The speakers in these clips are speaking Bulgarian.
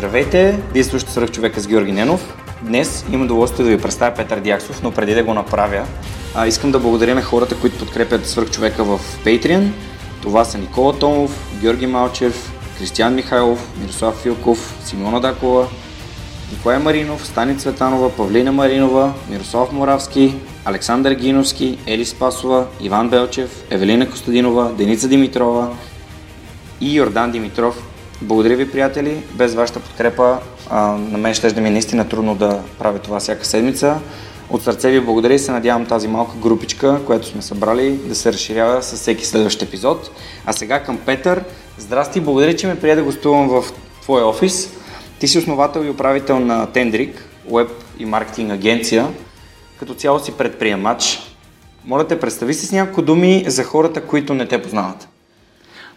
Здравейте, вие слушате Свърх човека с Георги Ненов. Днес имам удоволствие да ви представя Петър Дяксов, но преди да го направя, а, искам да благодаря на хората, които подкрепят Свърх човека в Patreon. Това са Никола Томов, Георги Малчев, Кристиян Михайлов, Мирослав Филков, Симона Дакова, Николай Маринов, Стани Цветанова, Павлина Маринова, Мирослав Моравски, Александър Гиновски, Ели Спасова, Иван Белчев, Евелина Костадинова, Деница Димитрова и Йордан Димитров, благодаря ви, приятели. Без вашата подкрепа а, на мен ще да ми е наистина трудно да правя това всяка седмица. От сърце ви благодаря и се надявам тази малка групичка, която сме събрали, да се разширява с всеки следващ епизод. А сега към Петър. Здрасти, благодаря, че ме прия да гостувам в твой офис. Ти си основател и управител на Тендрик, веб и маркетинг агенция. Като цяло си предприемач. Моля те, представи се с няколко думи за хората, които не те познават.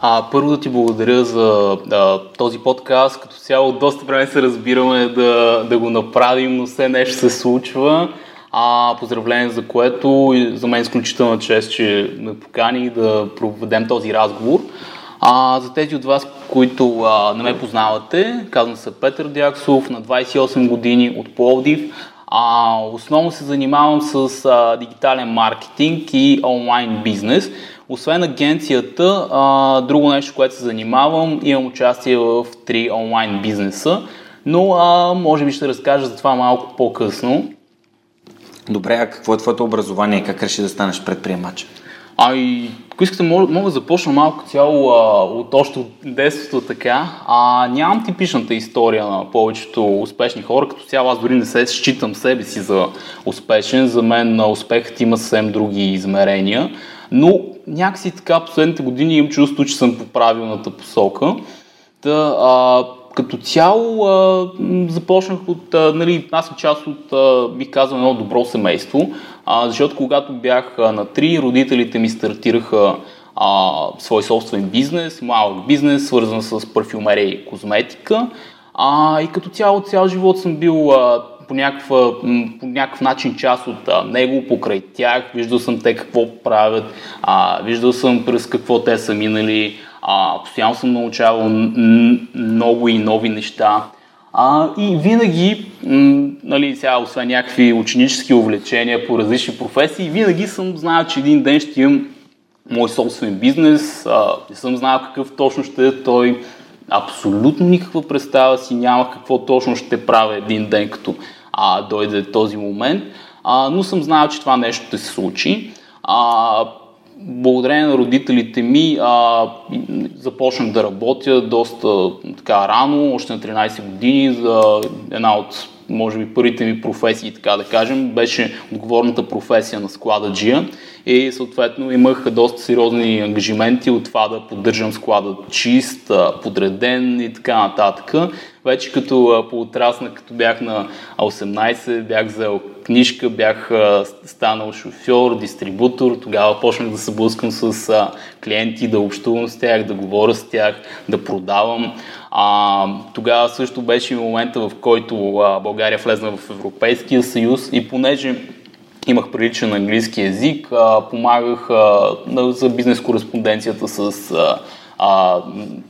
А, първо да ти благодаря за да, този подкаст. Като цяло доста време се разбираме да, да го направим, но все нещо се случва. А, поздравление за което и за мен е изключително чест, че ме покани да проведем този разговор. А, за тези от вас, които а, не ме познавате, казвам се Петър Дяксов, на 28 години от Пловдив. А, основно се занимавам с а, дигитален маркетинг и онлайн бизнес. Освен агенцията, а, друго нещо, което се занимавам, имам участие в три онлайн бизнеса, но а, може би ще разкажа за това малко по-късно. Добре, а какво е твоето образование? Как реши да станеш предприемач? Ами, ако искате, мога, мога да започна малко цяло а, от още от детството така. А, нямам типичната история на повечето успешни хора, като цяло аз дори не се считам себе си за успешен. За мен на успехът има съвсем други измерения. Но някакси така последните години имам чувство, че съм по правилната посока. Та, а, като цяло а, започнах от, а, нали, аз съм част от, а, бих казал, едно добро семейство, а, защото когато бях а, на три, родителите ми стартираха а, свой собствен бизнес, малък бизнес, свързан с парфюмерия и козметика. А, и като цяло, цял живот съм бил а, по, някаква, по някакъв начин част от а, него, покрай тях. Виждал съм те какво правят, а, виждал съм през какво те са минали. А, постоянно съм научавал много и нови неща. А, и винаги, м- нали, сега, освен някакви ученически увлечения по различни професии, винаги съм знал, че един ден ще имам мой собствен бизнес. А, не съм знал какъв точно ще е той. Абсолютно никаква представа си нямах какво точно ще правя един ден, като а, дойде този момент. А, но съм знал, че това нещо ще се случи. А, благодарение на родителите ми а, започнах да работя доста така рано, още на 13 години, за една от може би първите ми професии, така да кажем, беше отговорната професия на склададжия и съответно имах доста сериозни ангажименти от това да поддържам склада чист, подреден и така нататък. Вече като поотраснах, като бях на 18, бях взел книжка, бях станал шофьор, дистрибутор, тогава почнах да се блъскам с клиенти, да общувам с тях, да говоря с тях, да продавам. А, тогава също беше и момента, в който а, България влезна в Европейския съюз и понеже имах приличен английски язик, а, помагах а, за бизнес кореспонденцията с а, а,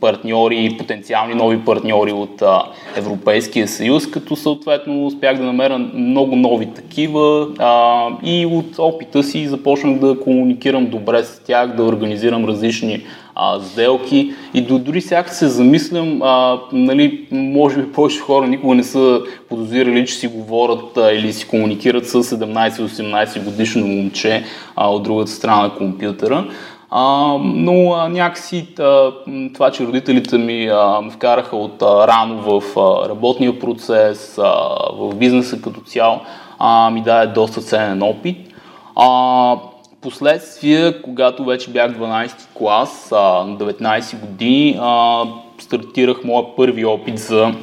партньори, потенциални нови партньори от а, Европейския съюз, като съответно успях да намеря много нови такива а, и от опита си започнах да комуникирам добре с тях, да организирам различни а, сделки и дори сега се замислям, а, нали, може би повече хора никога не са подозирали, че си говорят а, или си комуникират с 17-18 годишно момче а, от другата страна на компютъра. А, но а, някакси а, това, че родителите ми а, вкараха от а, рано в а, работния процес, а, в бизнеса като цяло, а, ми даде доста ценен опит. А, Последствие, когато вече бях 12 клас, а, на 19 години, а, стартирах моя първи опит за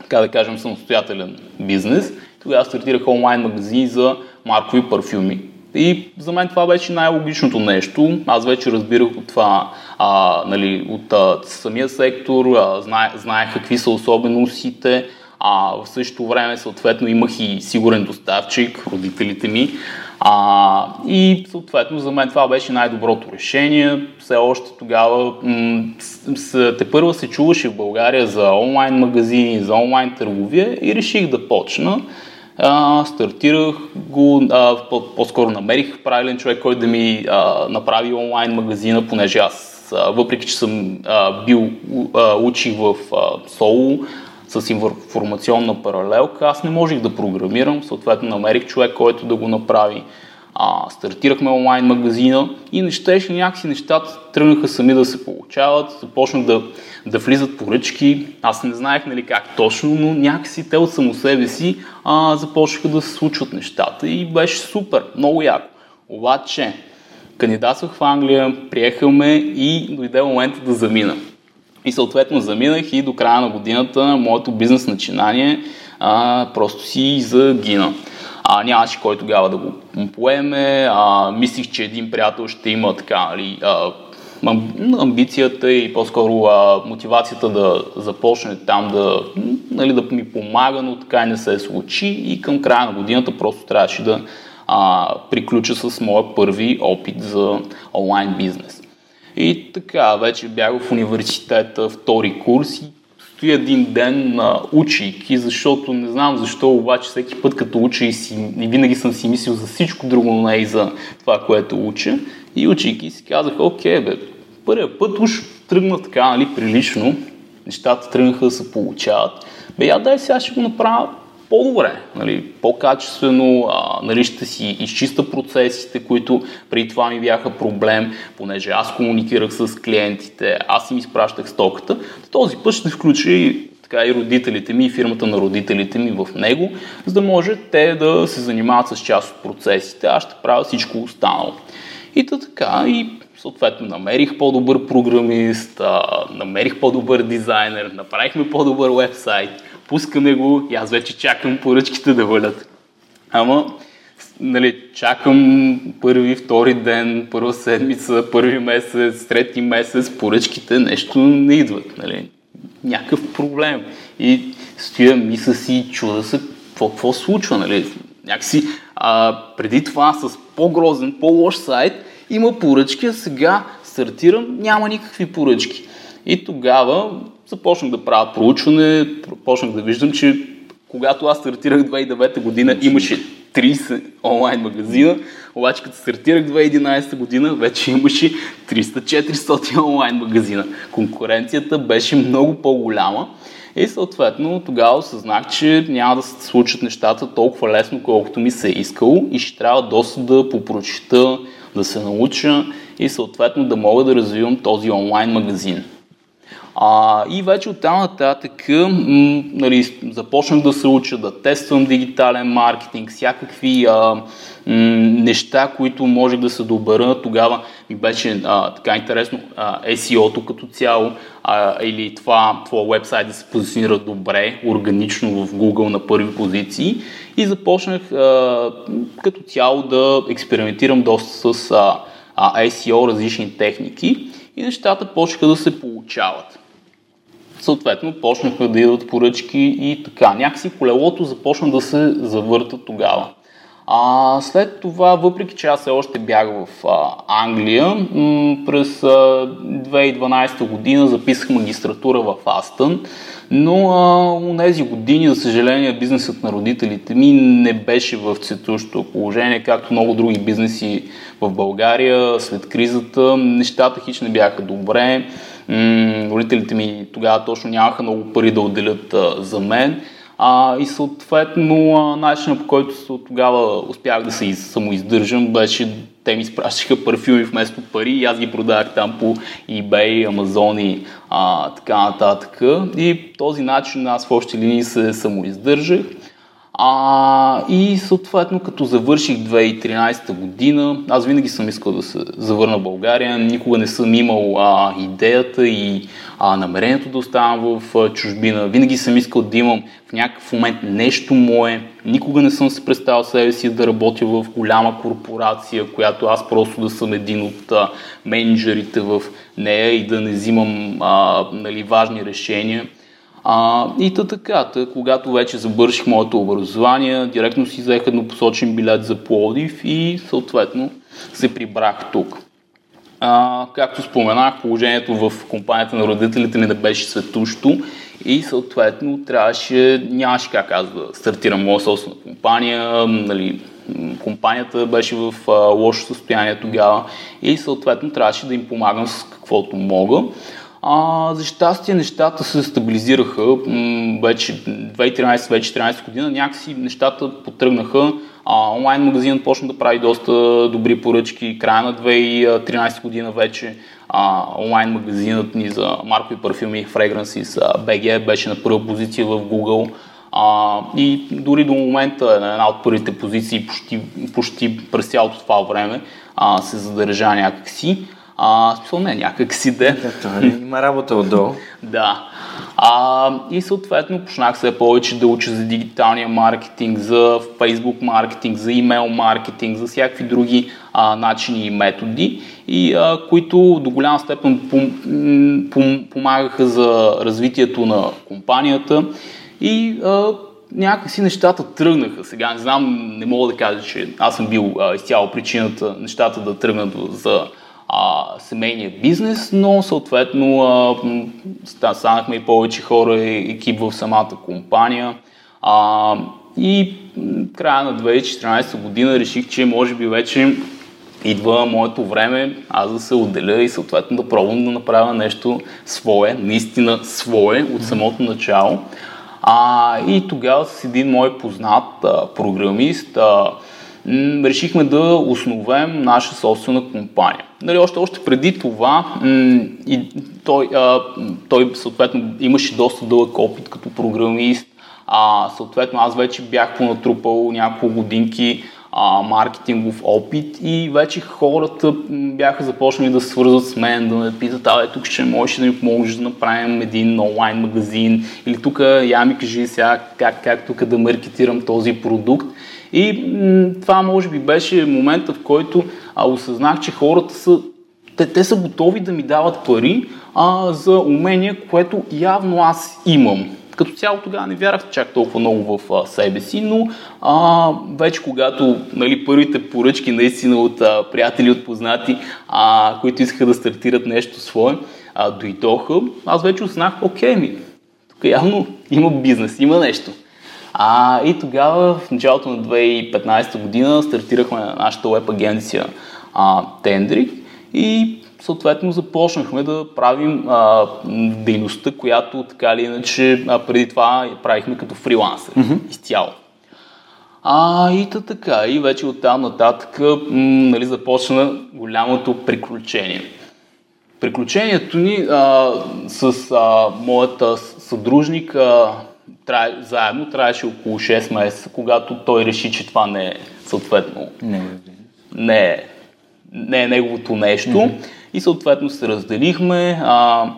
така да кажем, самостоятелен бизнес. Тогава стартирах онлайн магазини за маркови парфюми. И за мен това беше най-логичното нещо. Аз вече разбирах от това, а, нали, от а, самия сектор, а, знае, знаех какви са особеностите, а в същото време съответно имах и сигурен доставчик, родителите ми. А, и съответно за мен това беше най-доброто решение. Все още тогава м- с, те първа се чуваше в България за онлайн магазини, за онлайн търговия и реших да почна. А, стартирах го, а, по-скоро намерих правилен човек, който да ми а, направи онлайн магазина, понеже аз, а, въпреки че съм а, бил, а, учих в а, Соло, с информационна паралелка, аз не можех да програмирам, съответно намерих човек, който да го направи. А, стартирахме онлайн магазина и нещеше някакси нещата тръгнаха сами да се получават, започнах да, да влизат поръчки, аз не знаех нали, как точно, но някакси те от само себе си а, започнаха да се случват нещата и беше супер, много яко. Обаче, кандидатствах в Англия, приеха ме и дойде момента да замина. И съответно заминах и до края на годината моето бизнес начинание а, просто си загина. А, нямаше кой тогава да го поеме. А, мислих, че един приятел ще има така, нали, а, амбицията и по-скоро а, мотивацията да започне там да, нали, да ми помага, но така и не се случи и към края на годината просто трябваше да а, приключа с моя първи опит за онлайн бизнес. И така, вече бях в университета, втори курс и стои един ден а, учейки, защото не знам защо, обаче всеки път като уча и, си, и винаги съм си мислил за всичко друго, но не и за това, което уча. И учейки си казах, окей, бе, първият път уж тръгна така, нали, прилично, нещата тръгнаха да се получават. Бе, я дай сега ще го направя по-добре, нали, по-качествено, а, нали, ще си изчиста процесите, които преди това ми бяха проблем, понеже аз комуникирах с клиентите, аз им изпращах стоката. Този път ще включа и така и родителите ми, и фирмата на родителите ми в него, за да може те да се занимават с част от процесите, аз ще правя всичко останало. И така, и съответно намерих по-добър програмист, намерих по-добър дизайнер, направихме по-добър вебсайт, пускаме го и аз вече чакам поръчките да валят. Ама, нали, чакам първи, втори ден, първа седмица, първи месец, трети месец, поръчките нещо не идват. Нали. Някакъв проблем. И стоя, мисля си, чуда се, какво, какво случва, нали. Някакси, а, преди това с по-грозен, по-лош сайт, има поръчки, а сега стартирам, няма никакви поръчки. И тогава започнах да правя проучване, почнах да виждам, че когато аз стартирах 2009 година, имаше 30 онлайн магазина, обаче като стартирах 2011 година, вече имаше 300-400 онлайн магазина. Конкуренцията беше много по-голяма и съответно тогава осъзнах, че няма да се случат нещата толкова лесно, колкото ми се е искало и ще трябва доста да попрочита, да се науча и съответно да мога да развивам този онлайн магазин. А, и вече оттам нататък нали, започнах да се уча, да тествам дигитален маркетинг, всякакви а, м- неща, които можех да се добера. Тогава ми беше а, така интересно а, SEO-то като цяло а, или това, това вебсайт да се позиционира добре, органично в Google на първи позиции. И започнах а, като цяло да експериментирам доста с а, а, SEO, различни техники и нещата почнаха да се получават съответно почнаха да идват поръчки и така. Някакси колелото започна да се завърта тогава. А, след това, въпреки че аз все още бях в а, Англия, м- през а, 2012 година записах магистратура в Астън, но а, у тези години, за съжаление, бизнесът на родителите ми не беше в цветущо положение, както много други бизнеси в България. След кризата нещата хич не бяха добре родителите ми тогава точно нямаха много пари да отделят а, за мен. А, и съответно, начинът по който тогава успях да се самоиздържам беше, те ми изпращаха парфюми вместо пари и аз ги продавах там по eBay, Amazon и а, така нататък. И този начин аз в общи линии се самоиздържах. А, и съответно, като завърших 2013 година, аз винаги съм искал да се завърна в България, никога не съм имал а, идеята и а, намерението да оставам в а, чужбина, винаги съм искал да имам в някакъв момент нещо мое, никога не съм се представил себе си да работя в голяма корпорация, която аз просто да съм един от а, менеджерите в нея и да не взимам а, нали, важни решения. А, и та така, тъ, когато вече завърших моето образование, директно си взех еднопосочен билет за Плодив и съответно се прибрах тук. А, както споменах, положението в компанията на родителите ми не беше светущо и съответно трябваше, нямаше как аз да стартирам моя собствена компания, нали, компанията беше в а, лошо състояние тогава и съответно трябваше да им помагам с каквото мога. А, за щастие нещата се стабилизираха. Вече 2013-2014 година някакси нещата потръгнаха. А, онлайн магазинът почна да прави доста добри поръчки. Края на 2013 година вече а, онлайн магазинът ни за маркови парфюми Fragrances BG беше на първа позиция в Google. А, и дори до момента на една от първите позиции почти, почти през цялото това време а, се задържа някакси. А, смисъл не, някак си де. Има работа отдолу. да. А, и съответно почнах все повече да уча за дигиталния маркетинг, за Facebook маркетинг, за имейл маркетинг, за всякакви други а, начини и методи, и, а, които до голяма степен пом, пом, помагаха за развитието на компанията. И а, някакси нещата тръгнаха. Сега не знам, не мога да кажа, че аз съм бил а, изцяло причината нещата да тръгнат за а, семейния бизнес, но съответно а, станахме и повече хора екип в самата компания. А, и края на 2014 година реших, че може би вече идва моето време аз да се отделя и съответно да пробвам да направя нещо свое, наистина свое от самото начало. А, и тогава с един мой познат а, програмист а, м- решихме да основем наша собствена компания. Нали, още, още преди това и той, а, той съответно имаше доста дълъг опит като програмист, а, съответно аз вече бях понатрупал няколко годинки а, маркетингов опит и вече хората бяха започнали да свързват с мен, да ме питат, абе, тук ще можеш да ми помогнеш да направим един онлайн магазин или тук я ми кажи сега как, как тук да маркетирам този продукт. И м- това може би беше момента, в който а, осъзнах, че хората са те, те са готови да ми дават пари а, за умения, което явно аз имам. Като цяло тогава не вярвах чак толкова много в а, себе си, но а, вече когато нали, първите поръчки наистина от а, приятели, от познати, а, които искаха да стартират нещо свое, а, дойдоха, аз вече осъзнах, окей ми, тук явно има бизнес, има нещо. А, и тогава, в началото на 2015 година, стартирахме нашата веб агенция а, Tendric и съответно започнахме да правим а, дейността, която така или иначе а, преди това правихме като фрилансер, mm-hmm. изцяло. А, и та така, и вече оттам нататък м, нали, започна голямото приключение. Приключението ни а, с а, моята съдружник а, трае, заедно трябваше около 6 месеца, когато той реши, че това не е съответно Не, не е, не е неговото нещо. Mm-hmm. И съответно се разделихме. А,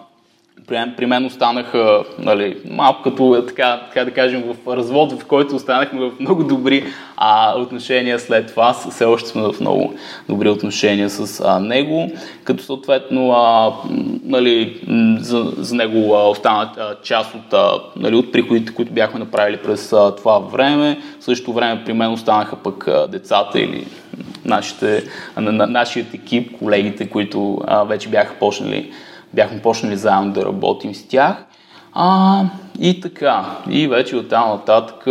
при, при мен останаха нали, малко като така, така да кажем в развод, в който останахме в много добри а, отношения след това. Все още сме в много добри отношения с а, него, като съответно а, нали, за, за него а, остана а, част от, а, нали, от приходите, които бяхме направили през а, това време. В същото време при мен останаха пък а, децата или нашите, на, на, нашият екип, колегите, които а, вече бяха почнали бяхме почнали заедно да работим с тях. А, и така, и вече от там нататък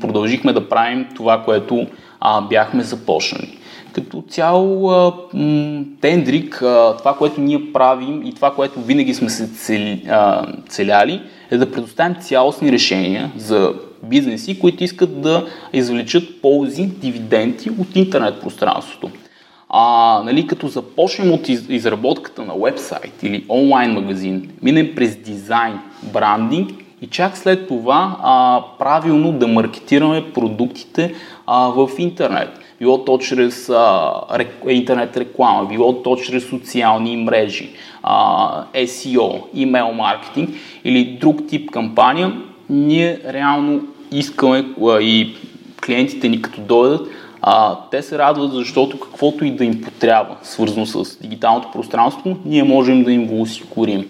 продължихме да правим това, което а, бяхме започнали. Като цяло, а, м, Тендрик, а, това, което ние правим и това, което винаги сме се цели, а, целяли, е да предоставим цялостни решения за бизнеси, които искат да извлечат ползи, дивиденти от интернет пространството. А, нали, като започнем от из, изработката на вебсайт или онлайн магазин, минем през дизайн, брандинг и чак след това а, правилно да маркетираме продуктите а, в интернет. Било то чрез а, рек, интернет реклама, било то чрез социални мрежи, а, SEO, имейл маркетинг или друг тип кампания, ние реално искаме а, и клиентите ни като дойдат, а, те се радват, защото каквото и да им потрябва, свързано с дигиталното пространство, ние можем да им го осигурим.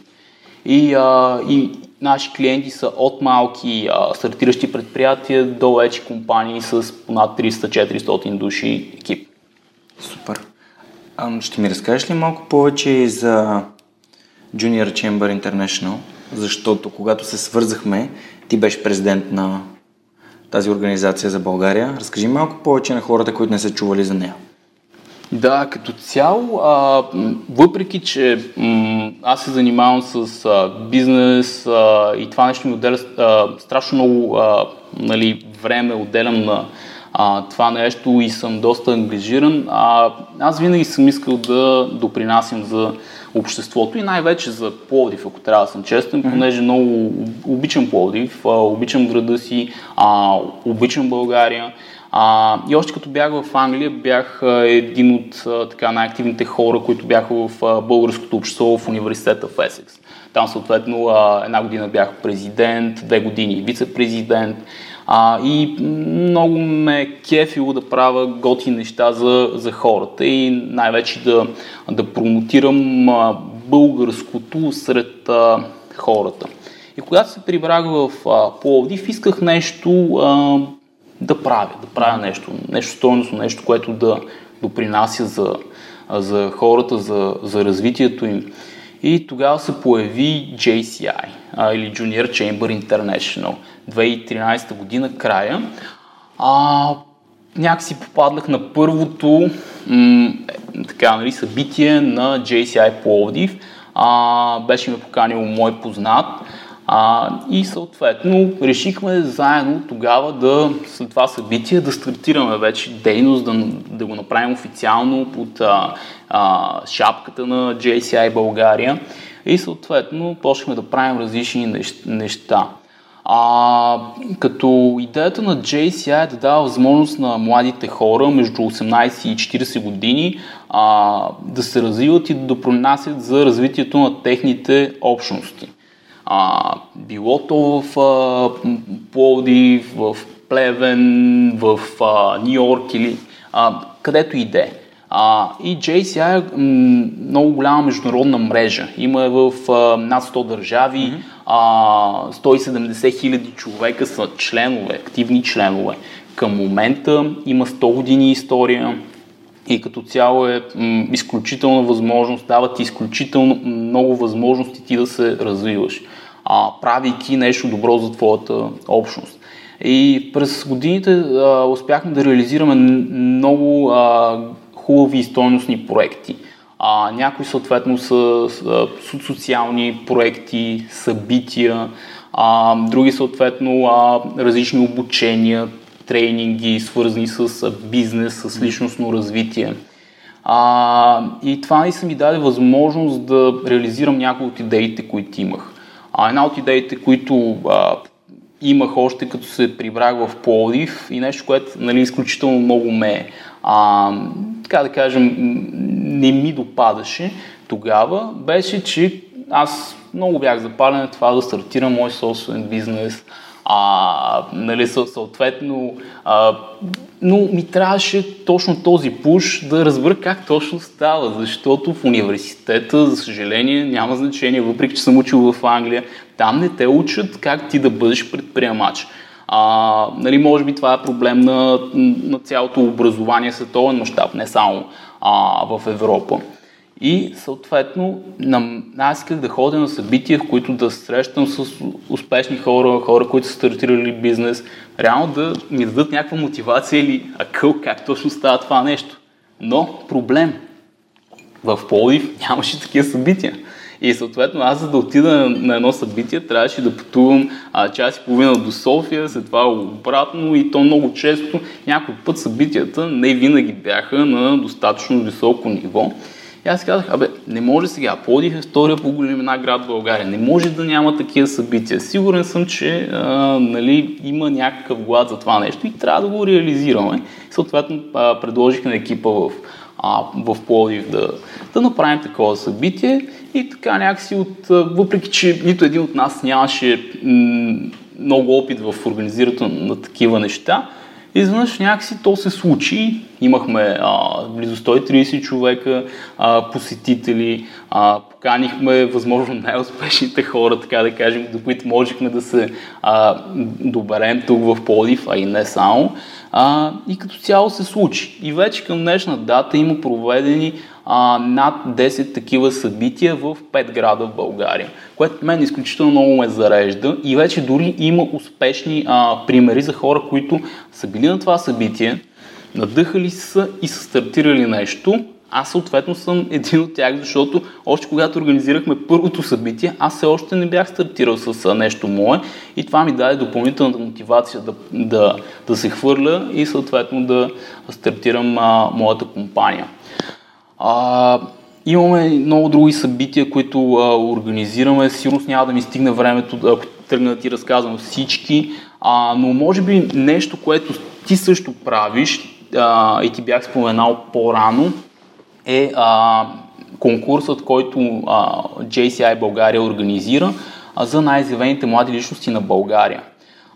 И, а, и наши клиенти са от малки а, стартиращи предприятия до вече компании с над 300-400 души екип. Супер. А, ще ми разкажеш ли малко повече за Junior Chamber International? Защото когато се свързахме, ти беше президент на тази организация за България. Разкажи малко повече на хората, които не са чували за нея. Да, като цяло, а, въпреки че м, аз се занимавам с а, бизнес а, и това нещо ми отделя а, страшно много а, нали, време, отделям на а, това нещо и съм доста ангажиран, а, аз винаги съм искал да допринасям за обществото и най-вече за Пловдив, ако трябва да съм честен, понеже много обичам Пловдив, обичам града си, обичам България. А, и още като бях в Англия, бях един от така, най-активните хора, които бяха в българското общество в университета в Есекс. Там съответно една година бях президент, две години вице-президент. А, и много ме кефило да правя готи неща за, за хората и най-вече да, да промотирам а, българското сред а, хората. И когато се прибрах в а, Пловдив, исках нещо а, да правя, да правя нещо, нещо стойностно, нещо, което да допринася за, за хората, за, за развитието им. И тогава се появи JCI, а, или Junior Chamber International, 2013 година края. А, някакси попаднах на първото м- така, нали, събитие на JCI Пловдив. А, беше ме поканил мой познат, а, и съответно решихме заедно тогава да, след това събитие, да стартираме вече дейност, да, да го направим официално под а, а, шапката на JCI България и съответно почнахме да правим различни неща. А, като идеята на JCI е да дава възможност на младите хора между 18 и 40 години а, да се развиват и да допронасят за развитието на техните общности. А, било то в а, Пловдив, в Плевен, в Нью Йорк или а, където и де. А, и JCI е много голяма международна мрежа. Има в а, над 100 държави, mm-hmm. а, 170 хиляди човека са членове, активни членове. Към момента има 100 години история, и като цяло е м, изключителна възможност, дават изключително много възможности ти да се развиваш, а, правейки нещо добро за твоята общност. И през годините а, успяхме да реализираме много а, хубави и стойностни проекти. А, някои съответно са, са социални проекти, събития, а, други съответно а, различни обучения, тренинги, свързани с бизнес, с личностно развитие. А, и това и са ми даде възможност да реализирам някои от идеите, които имах. А една от идеите, които а, имах още като се прибрах в Пловдив и нещо, което нали, изключително много ме, а, така да кажем, не ми допадаше тогава, беше, че аз много бях запален на това да стартирам мой собствен бизнес, а, нали, съответно, а, но ми трябваше точно този пуш да разбера как точно става, защото в университета, за съжаление, няма значение, въпреки че съм учил в Англия, там не те учат как ти да бъдеш предприемач. А, нали, може би това е проблем на, на цялото образование световен мащаб, не само а, в Европа. И съответно, аз исках да ходя на събития, в които да срещам с успешни хора, хора, които са стартирали бизнес, реално да ми дадат някаква мотивация или акъл как точно става това нещо. Но проблем. В Полив нямаше такива събития. И съответно аз за да отида на едно събитие трябваше да пътувам а, час и половина до София, след това обратно и то много често. Някой път събитията не винаги бяха на достатъчно високо ниво. И аз казах, абе, не може сега, Плодив е втория по големина град в България, не може да няма такива събития. Сигурен съм, че а, нали, има някакъв глад за това нещо и трябва да го реализираме. Съответно, а, предложих на екипа в, а, в Плодив да, да направим такова събитие и така някакси от, въпреки че нито един от нас нямаше м- много опит в организирането на такива неща, изведнъж някакси то се случи. Имахме а, близо 130 човека а, посетители, а, поканихме възможно най-успешните хора, така да кажем, до които можехме да се а, доберем тук в Полив, а и не само. А, и като цяло се случи. И вече към днешна дата има проведени а, над 10 такива събития в 5 града в България, което мен изключително много ме зарежда и вече дори има успешни а, примери за хора, които са били на това събитие, надъхали са и са стартирали нещо, аз съответно съм един от тях, защото още когато организирахме първото събитие, аз все още не бях стартирал с нещо мое и това ми даде допълнителната мотивация да, да, да се хвърля и съответно да стартирам а, моята компания. А, имаме много други събития, които а, организираме. Сигурно няма да ми стигне времето, ако тръгна да ти разказвам всички, а, но може би нещо, което ти също правиш а, и ти бях споменал по-рано, е а, конкурсът, който а, JCI България организира а, за най-изявените млади личности на България.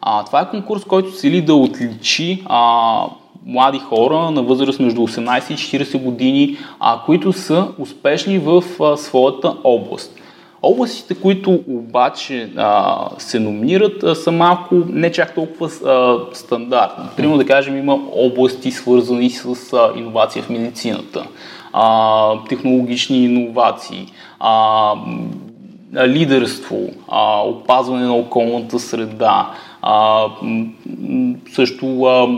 А, това е конкурс, който цели да отличи а, млади хора на възраст между 18 и 40 години, а, които са успешни в а, своята област. Областите, които обаче а, се номинират, а, са малко не чак толкова а, стандартни. Примерно да кажем има области свързани с а, иновация в медицината, а, технологични иновации, а, лидерство, а, опазване на околната среда, а, също а,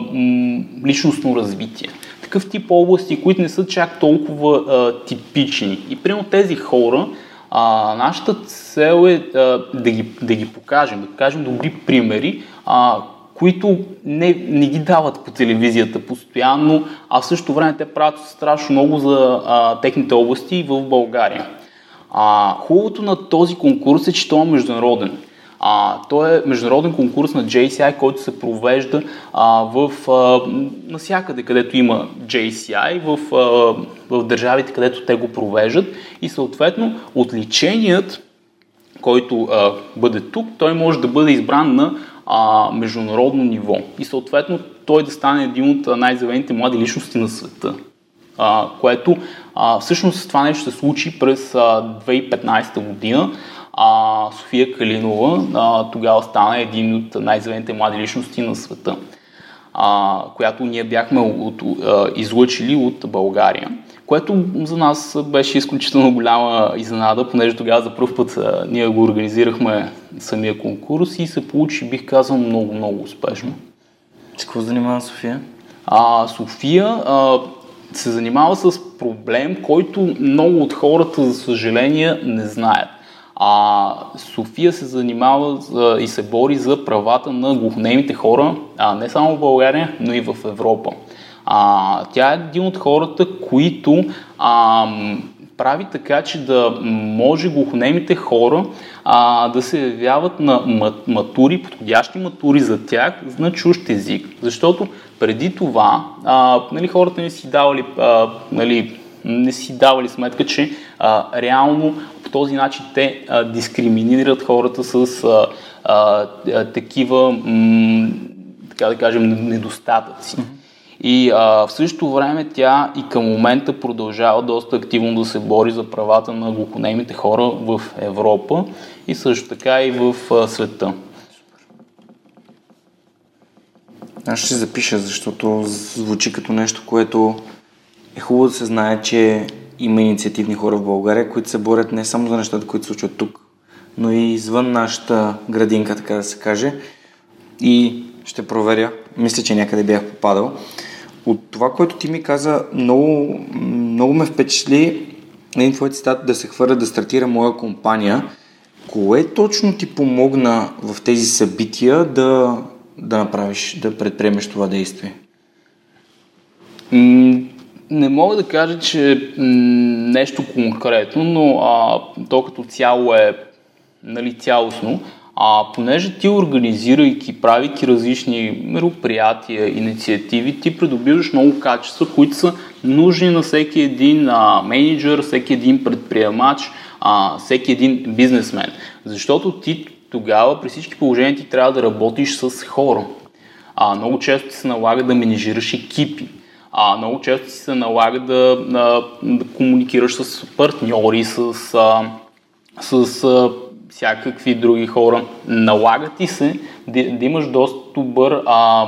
личностно развитие. Такъв тип области, които не са чак толкова а, типични. И примерно тези хора, а, нашата цел е а, да, ги, да ги покажем, да покажем добри примери, а, които не, не ги дават по телевизията постоянно, а в същото време те правят страшно много за а, техните области в България. А, хубавото на този конкурс е, че той е международен. А, той е международен конкурс на JCI, който се провежда а, в а, насякъде, където има JCI, в, а, в държавите, където те го провеждат. И съответно отличеният, който а, бъде тук, той може да бъде избран на а, международно ниво. И съответно той да стане един от най-завените млади личности на света. А, което а, всъщност това нещо се случи през а, 2015 година а, София Калинова а, тогава стана един от най-зелените млади личности на света, а, която ние бяхме от, а, излъчили от България, което за нас беше изключително голяма изненада, понеже тогава за първ път а, ние го организирахме самия конкурс и се получи, бих казал, много, много успешно. С какво занимава София? А, София а, се занимава с проблем, който много от хората, за съжаление, не знаят. А София се занимава а, и се бори за правата на глухонемите хора, а, не само в България, но и в Европа. А, тя е един от хората, които а, прави така, че да може глухонемите хора а, да се явяват на матури, подходящи матури за тях на чужд език. Защото преди това а, нали, хората не си давали а, нали, не си давали сметка, че а, реално по този начин те а, дискриминират хората с а, а, такива, м, така да кажем, недостатъци. И а, в същото време тя и към момента продължава доста активно да се бори за правата на глухонемите хора в Европа и също така и в а, света. Аз ще запиша, защото звучи като нещо, което е хубаво да се знае, че има инициативни хора в България, които се борят не само за нещата, които се случват тук, но и извън нашата градинка, така да се каже. И ще проверя. Мисля, че някъде бях попадал. От това, което ти ми каза, много, много ме впечатли един твой цитат да се хвърля да стартира моя компания. Кое точно ти помогна в тези събития да, да направиш, да предприемеш това действие? Не мога да кажа, че нещо конкретно, но а, то като цяло е нали, цялостно. А понеже ти организирайки, правейки различни мероприятия, инициативи, ти придобиваш много качества, които са нужни на всеки един а, менеджер, всеки един предприемач, а, всеки един бизнесмен. Защото ти тогава при всички положения ти трябва да работиш с хора. А, много често ти се налага да менежираш екипи. А, много често се налага да, да, да комуникираш с партньори, с, а, с а, всякакви други хора. Налага ти се да, да имаш доста добър а,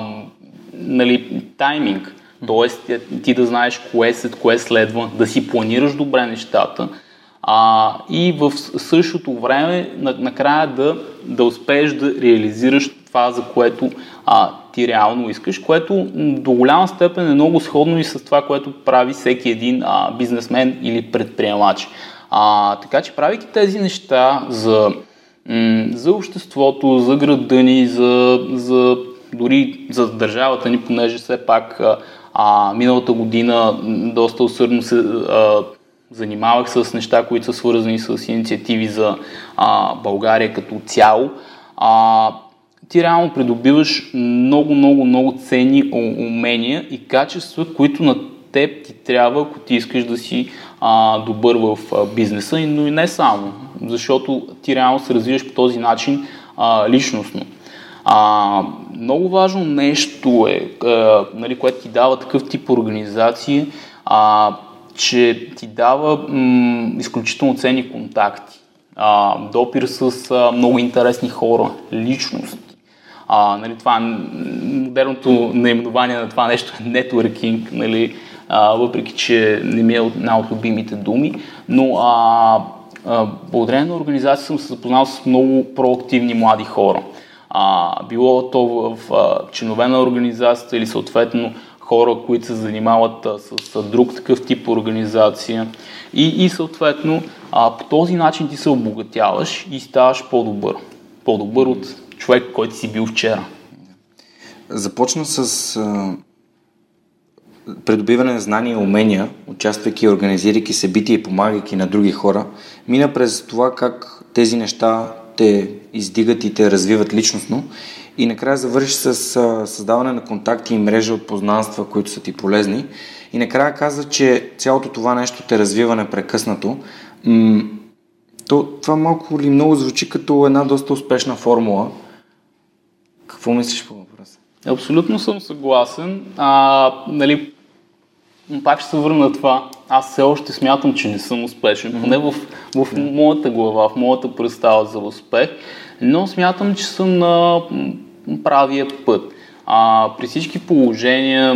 нали, тайминг. Тоест ти да знаеш кое след кое следва, да си планираш добре нещата а, и в същото време накрая да, да успееш да реализираш това, за което а, ти реално искаш, което до голяма степен е много сходно и с това, което прави всеки един а, бизнесмен или предприемач. А, така че правейки тези неща за, м- за обществото, за града ни, за, за дори за държавата ни, понеже все пак а, миналата година доста усърдно се а, занимавах с неща, които са свързани с инициативи за а, България като цяло. А, ти реално придобиваш много, много, много ценни умения и качества, които на теб ти трябва, ако ти искаш да си а, добър в а, бизнеса, но и не само, защото ти реално се развиваш по този начин а, личностно. А, много важно нещо е, а, нали, което ти дава такъв тип организации, а, че ти дава м- изключително ценни контакти, а, допир с а, много интересни хора, личности. А, нали, това модерното наименование на това нещо е нетворкинг, нали, а, въпреки че не ми е една от любимите думи, но а, а, благодарение на организация съм се запознал с много проактивни млади хора. А, било то в, в а, чинове на организацията или съответно хора, които се занимават с, с друг такъв тип организация и, и съответно а, по този начин ти се обогатяваш и ставаш по-добър. По-добър от човек, който си бил вчера. Започна с а, придобиване на знания и умения, участвайки организирайки събития и помагайки на други хора. Мина през това как тези неща те издигат и те развиват личностно и накрая завърши с създаване на контакти и мрежа от познанства, които са ти полезни. И накрая каза, че цялото това нещо те развива непрекъснато. М- то, това малко ли много звучи като една доста успешна формула. Какво мислиш по въпроса? Абсолютно съм съгласен. А, нали, пак ще се върна на това. Аз все още смятам, че не съм успешен, поне в, в yeah. моята глава, в моята представа за успех, но смятам, че съм на правия път. А, при всички положения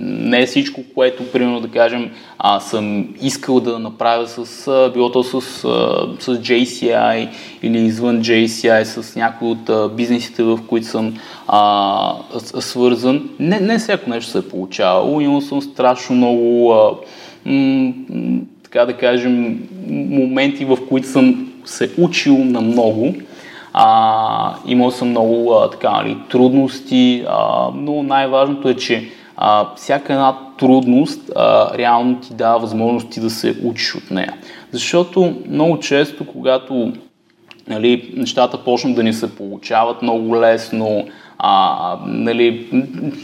не е всичко, което, примерно да кажем, а, съм искал да направя с, а, било то с, а, с JCI или извън JCI, с някои от а, бизнесите, в които съм а, свързан. Не, не всяко нещо се е получавало. Имал съм страшно много, а, м, така да кажем, моменти, в които съм се учил на много. А, имал съм много а, така, нали, трудности, а, но най-важното е, че а, всяка една трудност а, реално ти дава възможности да се учиш от нея. Защото много често, когато нали, нещата почнат да ни се получават много лесно, а, нали,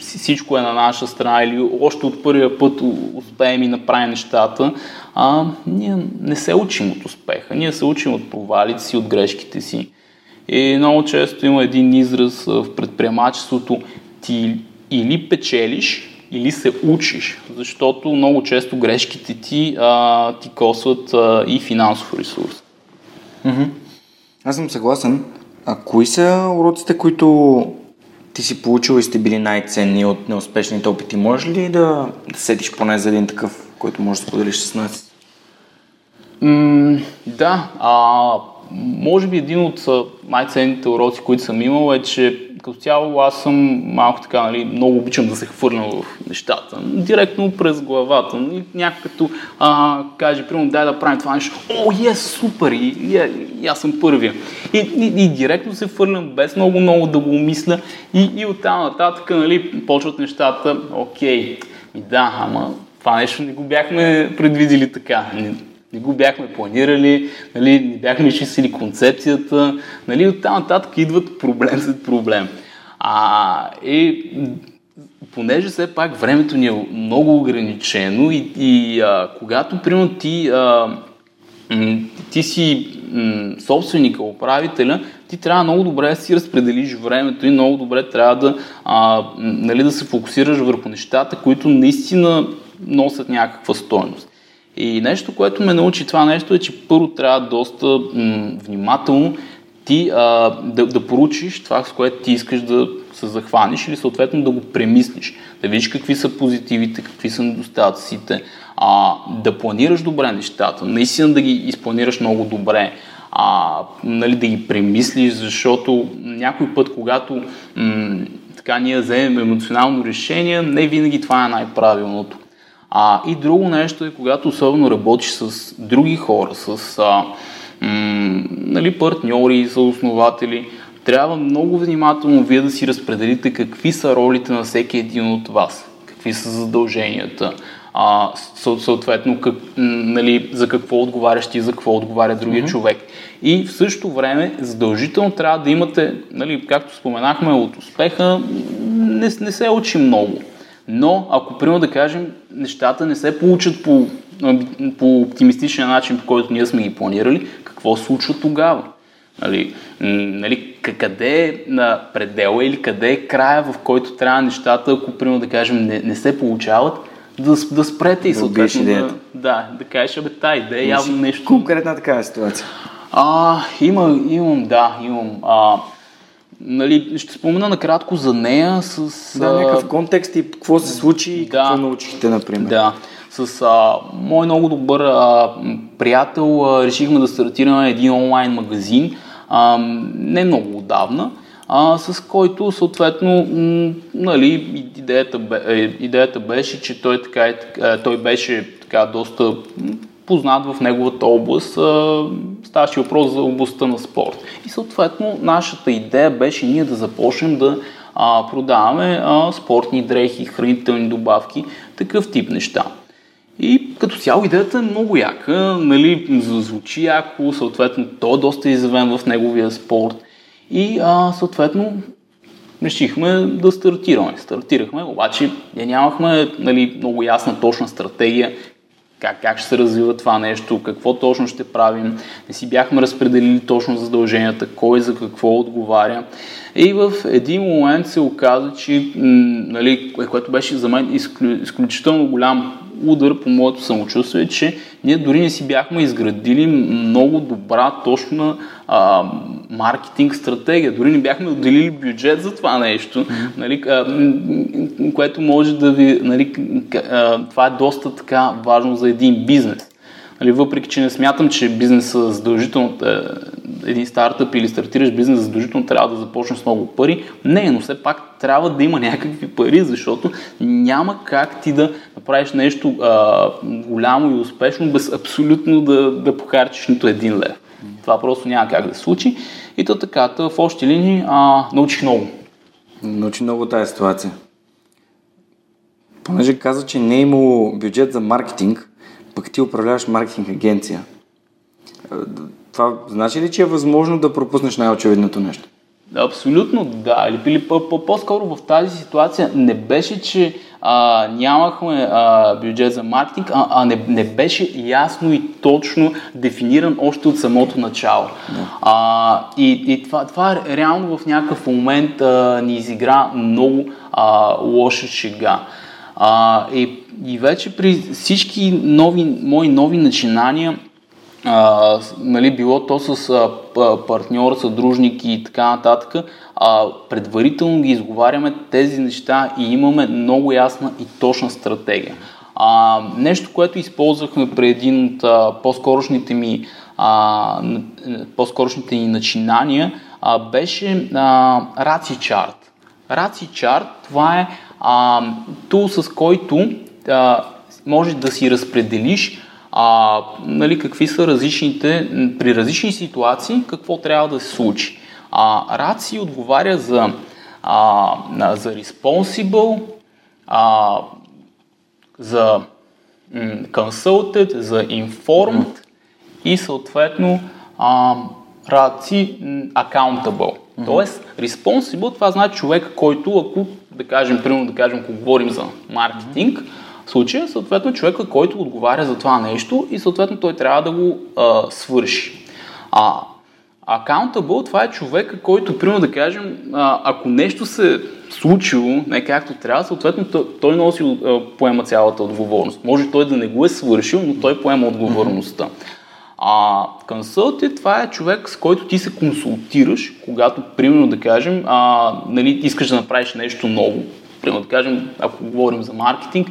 всичко е на наша страна или още от първия път успеем и направим нещата, а, ние не се учим от успеха, ние се учим от провалите си, от грешките си. И много често има един израз в предприемачеството ти или печелиш, или се учиш, защото много често грешките ти а, ти косват а, и финансов ресурс. Mm-hmm. Аз съм съгласен. А кои са уроците, които ти си получил и сте били най-ценни от неуспешните опити? Може ли да, да сетиш поне за един такъв, който можеш да споделиш с нас? Mm, да, а, може би един от най-ценните уроци, които съм имал е, че като цяло аз съм малко така, нали, много обичам да се хвърлям в нещата. Директно през главата. Нали, някой като а, каже, примерно, дай да правим това нещо. О, е, супер! И, и, и аз съм първия. И, и, и директно се хвърлям без много, много да го мисля. И, и оттам нататък, нали, почват нещата. Окей, и да, ама това нещо не го бяхме предвидели така. Не, го бяхме планирали, нали, не бяхме изчислили концепцията. Нали, оттам нататък идват проблем след проблем. А, и понеже все пак времето ни е много ограничено и, и а, когато, примерно, ти, а, ти си собственика, управителя, ти трябва много добре да си разпределиш времето и много добре трябва да, а, нали, да се фокусираш върху нещата, които наистина носят някаква стойност. И нещо, което ме научи това нещо е, че първо трябва доста м, внимателно ти а, да, да поручиш това, с което ти искаш да се захванеш или съответно да го премислиш, да видиш какви са позитивите, какви са недостатъците, а, да планираш добре нещата, наистина да ги изпланираш много добре, а, нали, да ги премислиш, защото някой път, когато м- така ние вземем емоционално решение, не винаги това е най-правилното. А, и друго нещо е, когато особено работиш с други хора, с а, м- нали, партньори, съоснователи, трябва много внимателно вие да си разпределите какви са ролите на всеки един от вас, какви са задълженията, а, съответно как, нали, за какво отговаряш ти, за какво отговаря другия mm-hmm. човек. И в същото време задължително трябва да имате, нали, както споменахме, от успеха не, не се учи много. Но ако, примерно да кажем, нещата не се получат по, по оптимистичен начин, по който ние сме ги планирали, какво случва тогава? Нали, нали, къде е на предела или къде е края, в който трябва нещата, ако, примерно да кажем, не, не се получават, да, да спрете и съответно да, да, да кажеш, абе, тази идея е явно нещо... Конкретна такава ситуация. А, има, имам, да, имам. А, нали, ще спомена накратко за нея с... Да, някакъв контекст и какво се случи и да, какво научихте, например. Да, с а, мой много добър а, приятел а, решихме да стартираме един онлайн магазин, а, не много отдавна, а, с който съответно м, нали, идеята, бе, е, идеята беше, че той, така, е, той беше така доста познат в неговата област. Ставаше въпрос за областта на спорт. И съответно нашата идея беше ние да започнем да продаваме спортни дрехи, хранителни добавки, такъв тип неща. И като цяло идеята е много яка, нали, звучи яко, съответно той е доста изявен в неговия спорт и а, съответно решихме да стартираме. Стартирахме, обаче ние нямахме нали, много ясна, точна стратегия как, как ще се развива това нещо, какво точно ще правим. Не си бяхме разпределили точно задълженията, кой за какво отговаря. И в един момент се оказа, че, нали, което беше за мен изключително голям удар по моето самочувствие, че ние дори не си бяхме изградили много добра, точна а, маркетинг стратегия. Дори не бяхме отделили бюджет за това нещо, нали, а, което може да ви... Нали, а, това е доста така важно за един бизнес. Нали, въпреки, че не смятам, че бизнеса задължително, е, един стартъп или стартираш бизнес задължително трябва да започне с много пари. Не, но все пак трябва да има някакви пари, защото няма как ти да направиш нещо а, голямо и успешно без абсолютно да, да похарчиш нито един лев. Това просто няма как да се случи. И то така, в общи линии а, научих много. Научи много тази ситуация. Понеже каза, че не е имало бюджет за маркетинг, пък ти управляваш маркетинг агенция. Това значи ли, че е възможно да пропуснеш най-очевидното нещо? Абсолютно да. Или, или по-скоро в тази ситуация не беше, че а, нямахме а, бюджет за маркетинг, а, а не, не беше ясно и точно дефиниран още от самото начало. Да. А, и и това, това реално в някакъв момент а, ни изигра много а, лоша шега. А, и, и вече при всички нови, мои нови начинания а, нали, било то с а, партньор, съдружник и така нататък, а, предварително ги изговаряме тези неща и имаме много ясна и точна стратегия. А, нещо, което използвахме при един от а, по-скорошните ми а, по-скорошните ни начинания, а, беше а, Raci Chart. Raci Chart, това е а, тул, с който а, можеш да си разпределиш а, нали, какви са различните, при различни ситуации, какво трябва да се случи. А, раци отговаря за, а, за responsible, а, за consulted, за informed и съответно а, си accountable. Mm-hmm. Тоест, responsible, това значи човек, който, ако да кажем, примерно да кажем, ако говорим за маркетинг, mm-hmm. в случая, съответно, човека, който отговаря за това нещо и съответно той трябва да го а, свърши. А accountable, това е човека, който, примерно да кажем, а, ако нещо се случило не както трябва, съответно той носи, поема цялата отговорност. Може той да не го е свършил, но той поема отговорността. А консулти, това е човек, с който ти се консултираш, когато, примерно да кажем, а, нали, искаш да направиш нещо ново. Примерно да кажем, ако говорим за маркетинг,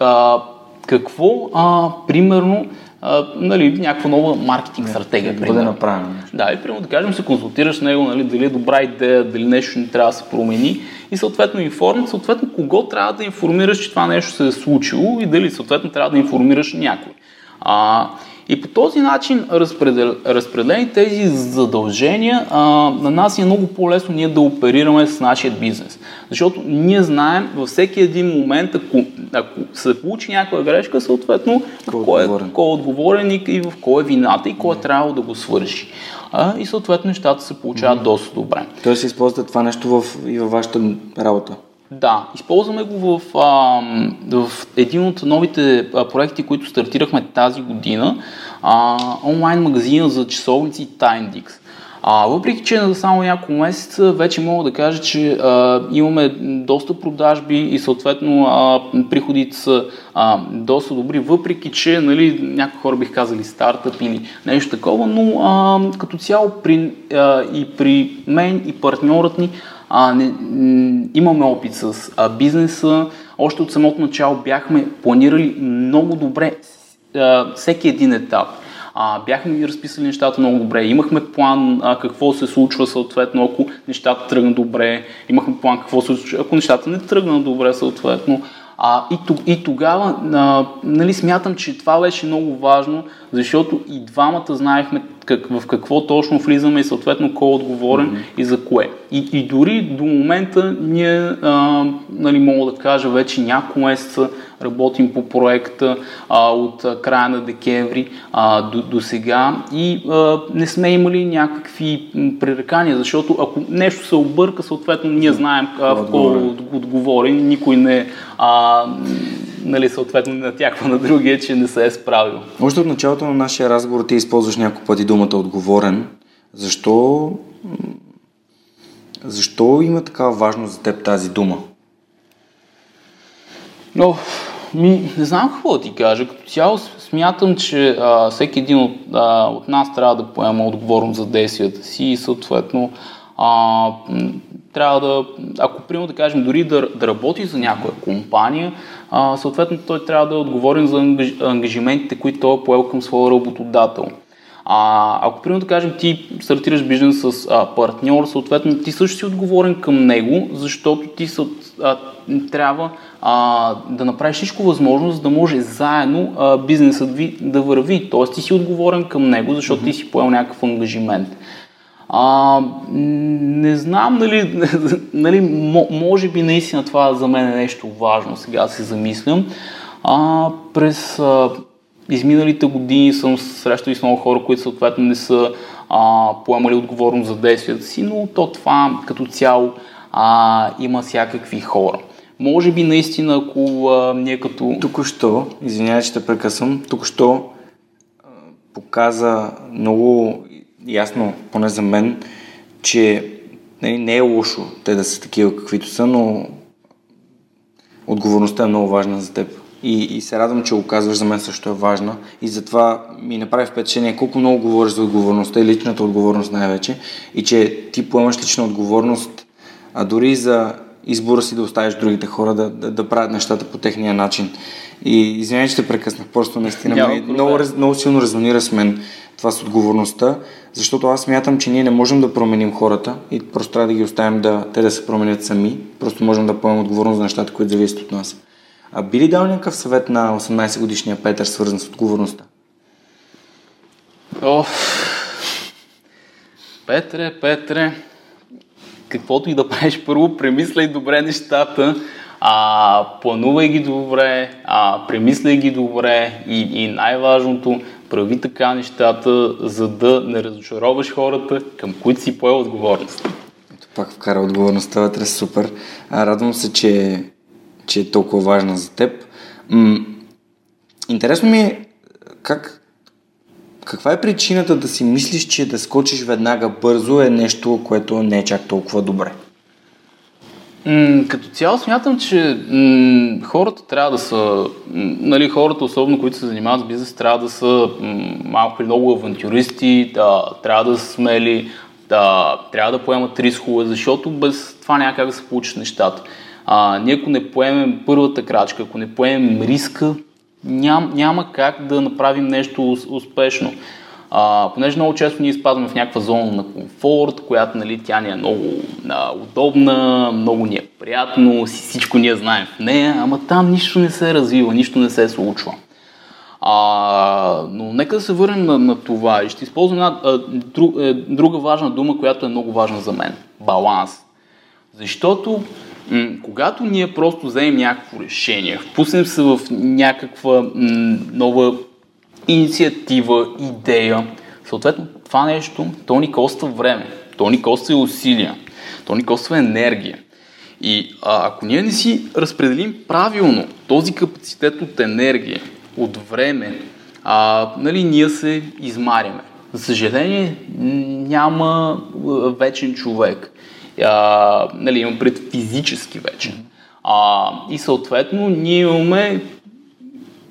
а, какво, а, примерно, а, нали, някаква нова маркетинг стратегия. Да бъде направено. Да, и примерно да кажем, се консултираш с него, нали, дали е добра идея, дали нещо не трябва да се промени и съответно информи, съответно кого трябва да информираш, че това нещо се е случило и дали съответно трябва да информираш някой. А, и по този начин разпредел... разпределени тези задължения, а, на нас е много по-лесно ние да оперираме с нашия бизнес. Защото ние знаем във всеки един момент, ако, ако се получи някаква грешка, съответно кой е, кой е отговорен и, и в кой е вината и кой е трябвало да го свърши. А, и съответно нещата се получават mm-hmm. доста добре. Тоест използвате това нещо в, и във вашата работа? Да, използваме го в, в един от новите проекти, които стартирахме тази година, онлайн магазина за часовници Timedix. А, въпреки, че за само няколко месеца вече мога да кажа, че а, имаме доста продажби и съответно а, приходите са а, доста добри, въпреки, че нали, някои хора бих казали стартъп или нещо такова, но а, като цяло при, а, и при мен и партньорът ни а, не, имаме опит с а, бизнеса. Още от самото начало бяхме планирали много добре а, всеки един етап. А, бяхме ги разписали нещата много добре. Имахме план а, какво се случва съответно, ако нещата тръгнат добре. Имахме план какво се случва, ако нещата не тръгнат добре съответно. А, и, и тогава а, нали, смятам, че това беше много важно, защото и двамата знаехме как, в какво точно влизаме и съответно кой е отговорен mm-hmm. и за кое. И, и дори до момента ние, а, нали, мога да кажа, вече няколко месеца работим по проекта а, от края на декември а, до, до сега и а, не сме имали някакви пререкания, защото ако нещо се обърка, съответно ние знаем а, в кой отговорен, никой не а, нали, съответно не натяква на другия, че не се е справил. Още от началото на нашия разговор ти използваш няколко пъти думата отговорен. Защо, защо има такава важност за теб тази дума? Но, ми, не знам какво да ти кажа. Като цяло смятам, че а, всеки един от, а, от нас трябва да поема отговорност за действията си и съответно а, трябва да, ако примерно да кажем, дори да, да работи за някоя компания, а, съответно той трябва да е отговорен за ангажиментите, които той е поел към своя работодател. А, ако примерно да кажем ти стартираш бизнес с а, партньор, съответно ти също си отговорен към него, защото ти са, а, трябва а, да направиш всичко възможно, за да може заедно а, бизнесът ви да върви. Тоест ти си отговорен към него, защото mm-hmm. ти си поел някакъв ангажимент. А, не знам, нали, нали, може би наистина това за мен е нещо важно, сега се замислям. А, през а, изминалите години съм срещал и с много хора, които съответно не са а, поемали отговорност за действията си, но то това като цяло а, има всякакви хора. Може би наистина, ако а, ние като... Току-що, извинявай, че те прекъсвам, току-що показа много ясно, поне за мен, че не, не е лошо те да са такива каквито са, но отговорността е много важна за теб. И, и се радвам, че го казваш, за мен също е важна. И затова ми направи впечатление колко много говориш за отговорността и личната отговорност най-вече. И че ти поемаш лична отговорност, а дори за избора си да оставиш другите хора да, да, да правят нещата по техния начин. И извинявай, че те прекъснах, просто наистина много, много силно резонира с мен това с отговорността, защото аз смятам, че ние не можем да променим хората и просто трябва да ги оставим да, те да се променят сами. Просто можем да поемем отговорност за нещата, които зависят от нас. А би ли дал някакъв съвет на 18 годишния Петър, свързан с отговорността? О, Петре, Петре, каквото и да правиш, първо премисляй добре нещата, а, планувай ги добре, а, премисляй ги добре и, и най-важното, прави така нещата, за да не разочароваш хората, към които си поел отговорност. Ето пак вкара отговорността вътре, супер. А, радвам се, че, че е толкова важна за теб. М- интересно ми е как каква е причината да си мислиш, че да скочиш веднага бързо е нещо, което не е чак толкова добре? Като цяло смятам, че хората трябва да са, нали, хората, особено които се занимават с бизнес, трябва да са малко или много авантюристи, да, трябва да са смели, да, трябва да поемат рискове, защото без това няма как да се получат нещата. А, ние ако не поемем първата крачка, ако не поемем риска, ням, няма как да направим нещо успешно. А, понеже много често ние изпадаме в някаква зона на комфорт, която нали, тя ни е много а, удобна, много ни е приятно, всичко ние знаем в нея, ама там нищо не се развива, нищо не се случва. А, но нека да се върнем на, на това и ще използвам една а, друг, е, друга важна дума, която е много важна за мен. Баланс. Защото когато ние просто вземем някакво решение, впуснем се в някаква нова инициатива, идея, съответно това нещо, то ни коства време, то ни коства и усилия, то ни коства енергия. И а, ако ние не си разпределим правилно този капацитет от енергия, от време, а, нали, ние се измаряме. За съжаление, няма вечен човек. А, нали, имам пред физически вечен. А, и съответно, ние имаме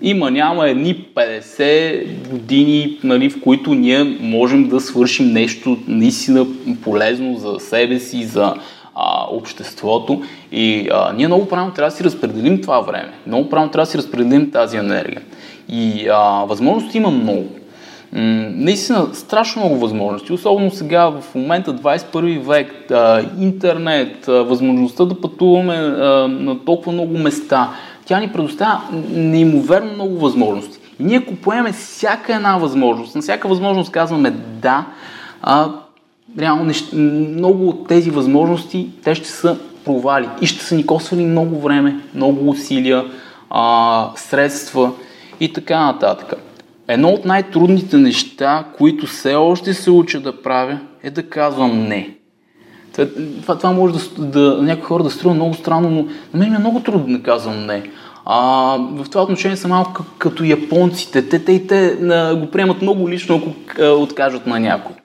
има, няма едни 50 години, нали, в които ние можем да свършим нещо наистина полезно за себе си, за а, обществото. И а, ние много правилно трябва да си разпределим това време. Много правилно трябва да си разпределим тази енергия. И а, възможности има много. Наистина, страшно много възможности, особено сега в момента 21 век, а, интернет, а, възможността да пътуваме а, на толкова много места, тя ни предоставя неимоверно много възможности. И ние ако поемем всяка една възможност, на всяка възможност казваме да, а, реално нещ... много от тези възможности, те ще са провали и ще са ни коствали много време, много усилия, а, средства и така нататък. Едно от най-трудните неща, които все още се уча да правя, е да казвам не. Това, това може да, да някои хора да струва много странно, но на мен ми е много трудно да казвам не. А, в това отношение са малко като японците. Те, те и те а, го приемат много лично, ако а, откажат на някой.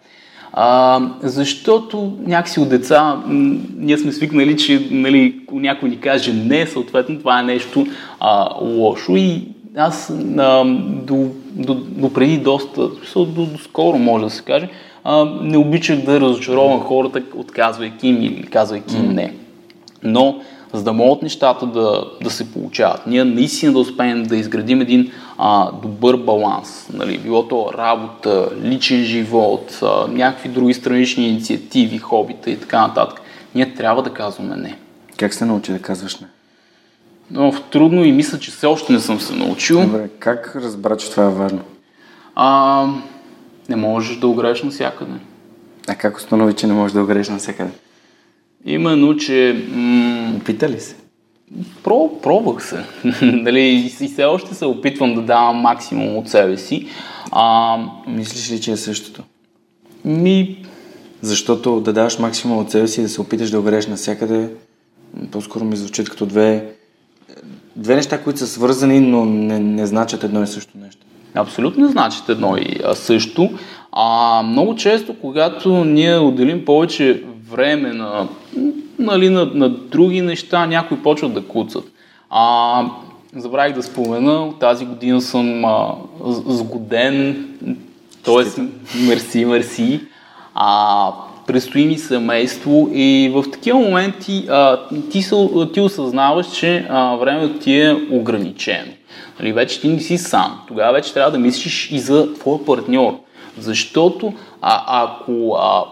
А, защото някакси от деца м- ние сме свикнали, че нали, някой ни каже не, съответно това е нещо а, лошо и аз а, до, до, до преди доста, до, до скоро може да се каже, а, не обичах да разочаровам хората, отказвайки им или казвайки им не. Но за да могат нещата да, да се получават. Ние наистина да успеем да изградим един а, добър баланс. Нали, било то работа, личен живот, а, някакви други странични инициативи, хобита и така нататък. Ние трябва да казваме не. Как се научи да казваш не? Много трудно и мисля, че все още не съм се научил. Добре, как разбра, че това е важно? А, не можеш да огреш навсякъде. А как установи, че не можеш да огреш навсякъде? Именно, че... М- Опита ли се? Про, пробвах се. Дали, и все още се опитвам да давам максимум от себе си. А, Мислиш ли, че е същото? ми, Защото да даваш максимум от себе си и да се опиташ да огреш навсякъде, по-скоро ми звучат като две, две неща, които са свързани, но не, не значат едно и също нещо. абсолютно не значат едно и също. А много често, когато ние отделим повече време на, нали, на, на други неща, някои почват да куцат. А, забравих да спомена, тази година съм а, сгоден, т.е. мерси, мерси. А, предстои ми семейство и в такива моменти а, ти, ти осъзнаваш, че а, времето ти е ограничено. Нали, вече ти не си сам. Тогава вече трябва да мислиш и за твоя партньор. Защото а, ако а,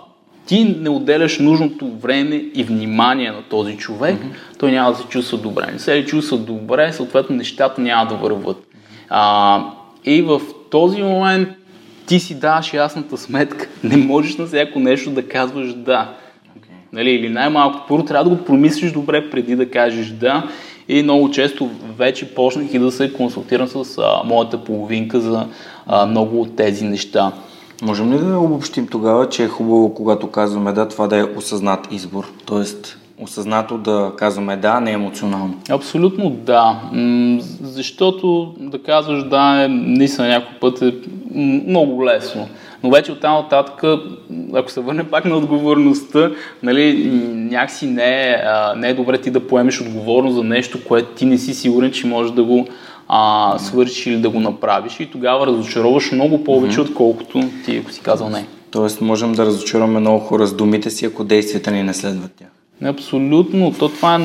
ти не отделяш нужното време и внимание на този човек, mm-hmm. той няма да се чувства добре. Не се ли чувства добре, съответно нещата няма да върват. А, и в този момент ти си даваш ясната сметка. Не можеш на всяко нещо да казваш да. Нали, или най-малко, първо трябва да го промислиш добре преди да кажеш да. И много често вече почнах и да се консултирам с а, моята половинка за а, много от тези неща. Можем ли да обобщим тогава, че е хубаво, когато казваме да, това да е осъзнат избор? Тоест, осъзнато да казваме да, не емоционално. Абсолютно да. Защото да казваш да е наистина някой път е много лесно. Но вече оттам нататък, ако се върне пак на отговорността, нали, някакси не е, не е добре ти да поемеш отговорност за нещо, което ти не си сигурен, че можеш да го а, свършиш или да го направиш и тогава разочароваш много повече, mm-hmm. отколкото ти, ако си казал не. Тоест можем да разочароваме много хора с думите си, ако действията ни не следват тях. Абсолютно. То, това, е,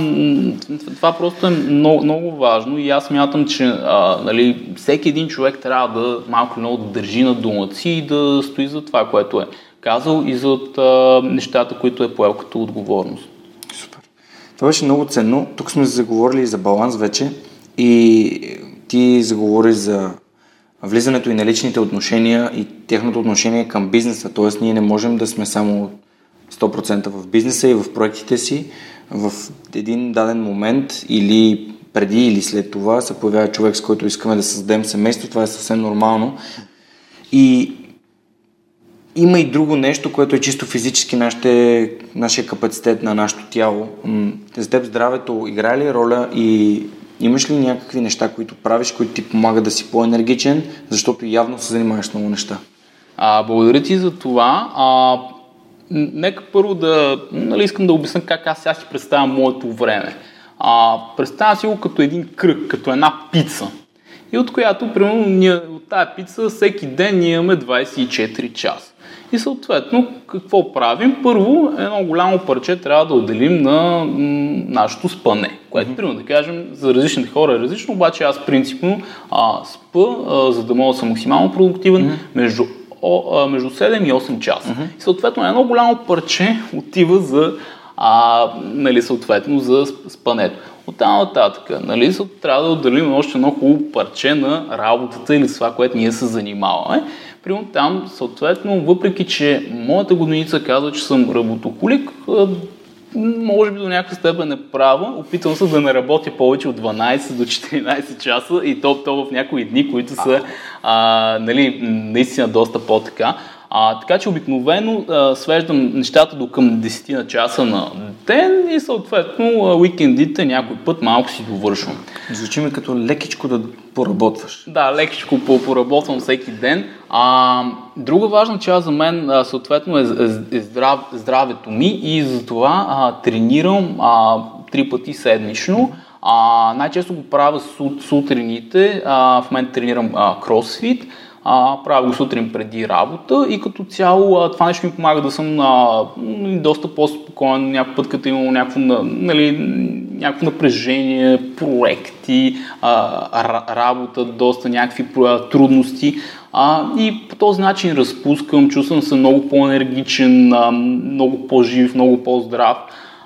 това просто е много, много важно и аз мятам, че а, нали, всеки един човек трябва да малко много да държи на думата си и да стои за това, което е казал и за нещата, които е поел като отговорност. Супер. Това беше много ценно. Тук сме заговорили за баланс вече и ти заговори за влизането и на личните отношения и техното отношение към бизнеса. Тоест ние не можем да сме само 100% в бизнеса и в проектите си, в един даден момент или преди или след това се появява човек, с който искаме да създадем семейство. Това е съвсем нормално. И има и друго нещо, което е чисто физически нашите, нашия капацитет на нашето тяло. За теб здравето играе ли роля и имаш ли някакви неща, които правиш, които ти помагат да си по-енергичен, защото явно се занимаваш много неща? А, благодаря ти за това. А, Нека първо да, нали, искам да обясня как аз сега си представям моето време. А, представя си го като един кръг, като една пица. И от която, примерно, ние, от тази пица всеки ден ние имаме 24 часа. И съответно, какво правим? Първо, едно голямо парче трябва да отделим на нашето спане, което, примерно, да кажем, за различните хора е различно, обаче аз принципно а, спа, а, за да мога да съм максимално продуктивен, между о, между 7 и 8 часа. И съответно едно голямо парче отива за а, нали, съответно за спането. От там нататък, нали, трябва да отделим още едно хубаво парче на работата или това, което ние се занимаваме. Примерно там, съответно, въпреки че моята годиница казва, че съм работохолик, може би до някаква степен е права. Опитвам се да не работя повече от 12 до 14 часа и то, то в някои дни, които са а, нали, наистина доста по-така. А, така че обикновено а, свеждам нещата до към 10 на часа на ден и съответно уикендите някой път малко си довършвам. Звучи ми като лекичко да поработваш. Да, лекичко поработвам всеки ден. А, друга важна част за мен а, съответно е, е, е здрав, здравето ми и затова а, тренирам а, три пъти седмично. А, най-често го правя сутрините. А, в момента тренирам а, кросфит а, правя го сутрин преди работа и като цяло а, това нещо ми помага да съм а, доста по-спокоен, някой път като имам някакво, нали, някакво напрежение, проекти, а, работа, доста някакви трудности а, и по този начин разпускам, чувствам се много по-енергичен, а, много по-жив, много по-здрав.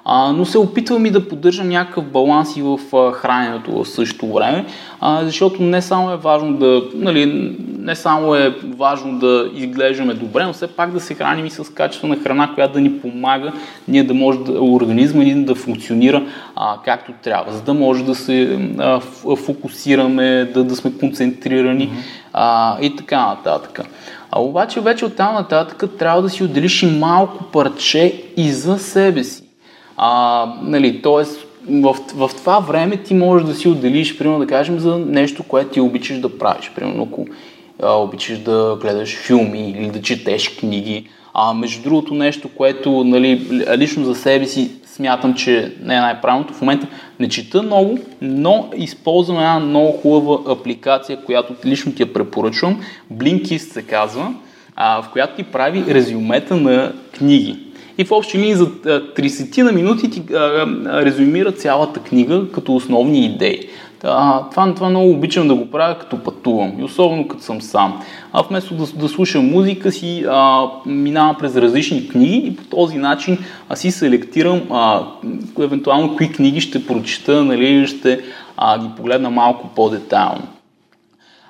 А, но се опитвам и да поддържам някакъв баланс и в а, храненето в същото време, а, защото не само е важно да, нали, не само е важно да изглеждаме добре, но все пак да се храним и с качествена храна, която да ни помага ние да може да, организма ни да функционира а, както трябва, за да може да се а, фокусираме, да, да сме концентрирани а, и така нататък. А обаче вече от там нататък трябва да си отделиш и малко парче и за себе си. А, нали, тоест, в, в това време ти можеш да си отделиш, примерно да кажем, за нещо, което ти обичаш да правиш. Примерно, ако а, обичаш да гледаш филми или да четеш книги. А между другото нещо, което нали, лично за себе си смятам, че не е най-правилното. В момента не чета много, но използвам една много хубава апликация, която лично ти я препоръчвам. Blinkist се казва, а, в която ти прави резюмета на книги и в общи линии за 30 на минути ти резюмира цялата книга като основни идеи. Това, това много обичам да го правя като пътувам и особено като съм сам. А вместо да, да слушам музика си, а, минавам през различни книги и по този начин а си селектирам а, евентуално кои книги ще прочита, нали, ще а, ги погледна малко по-детайлно.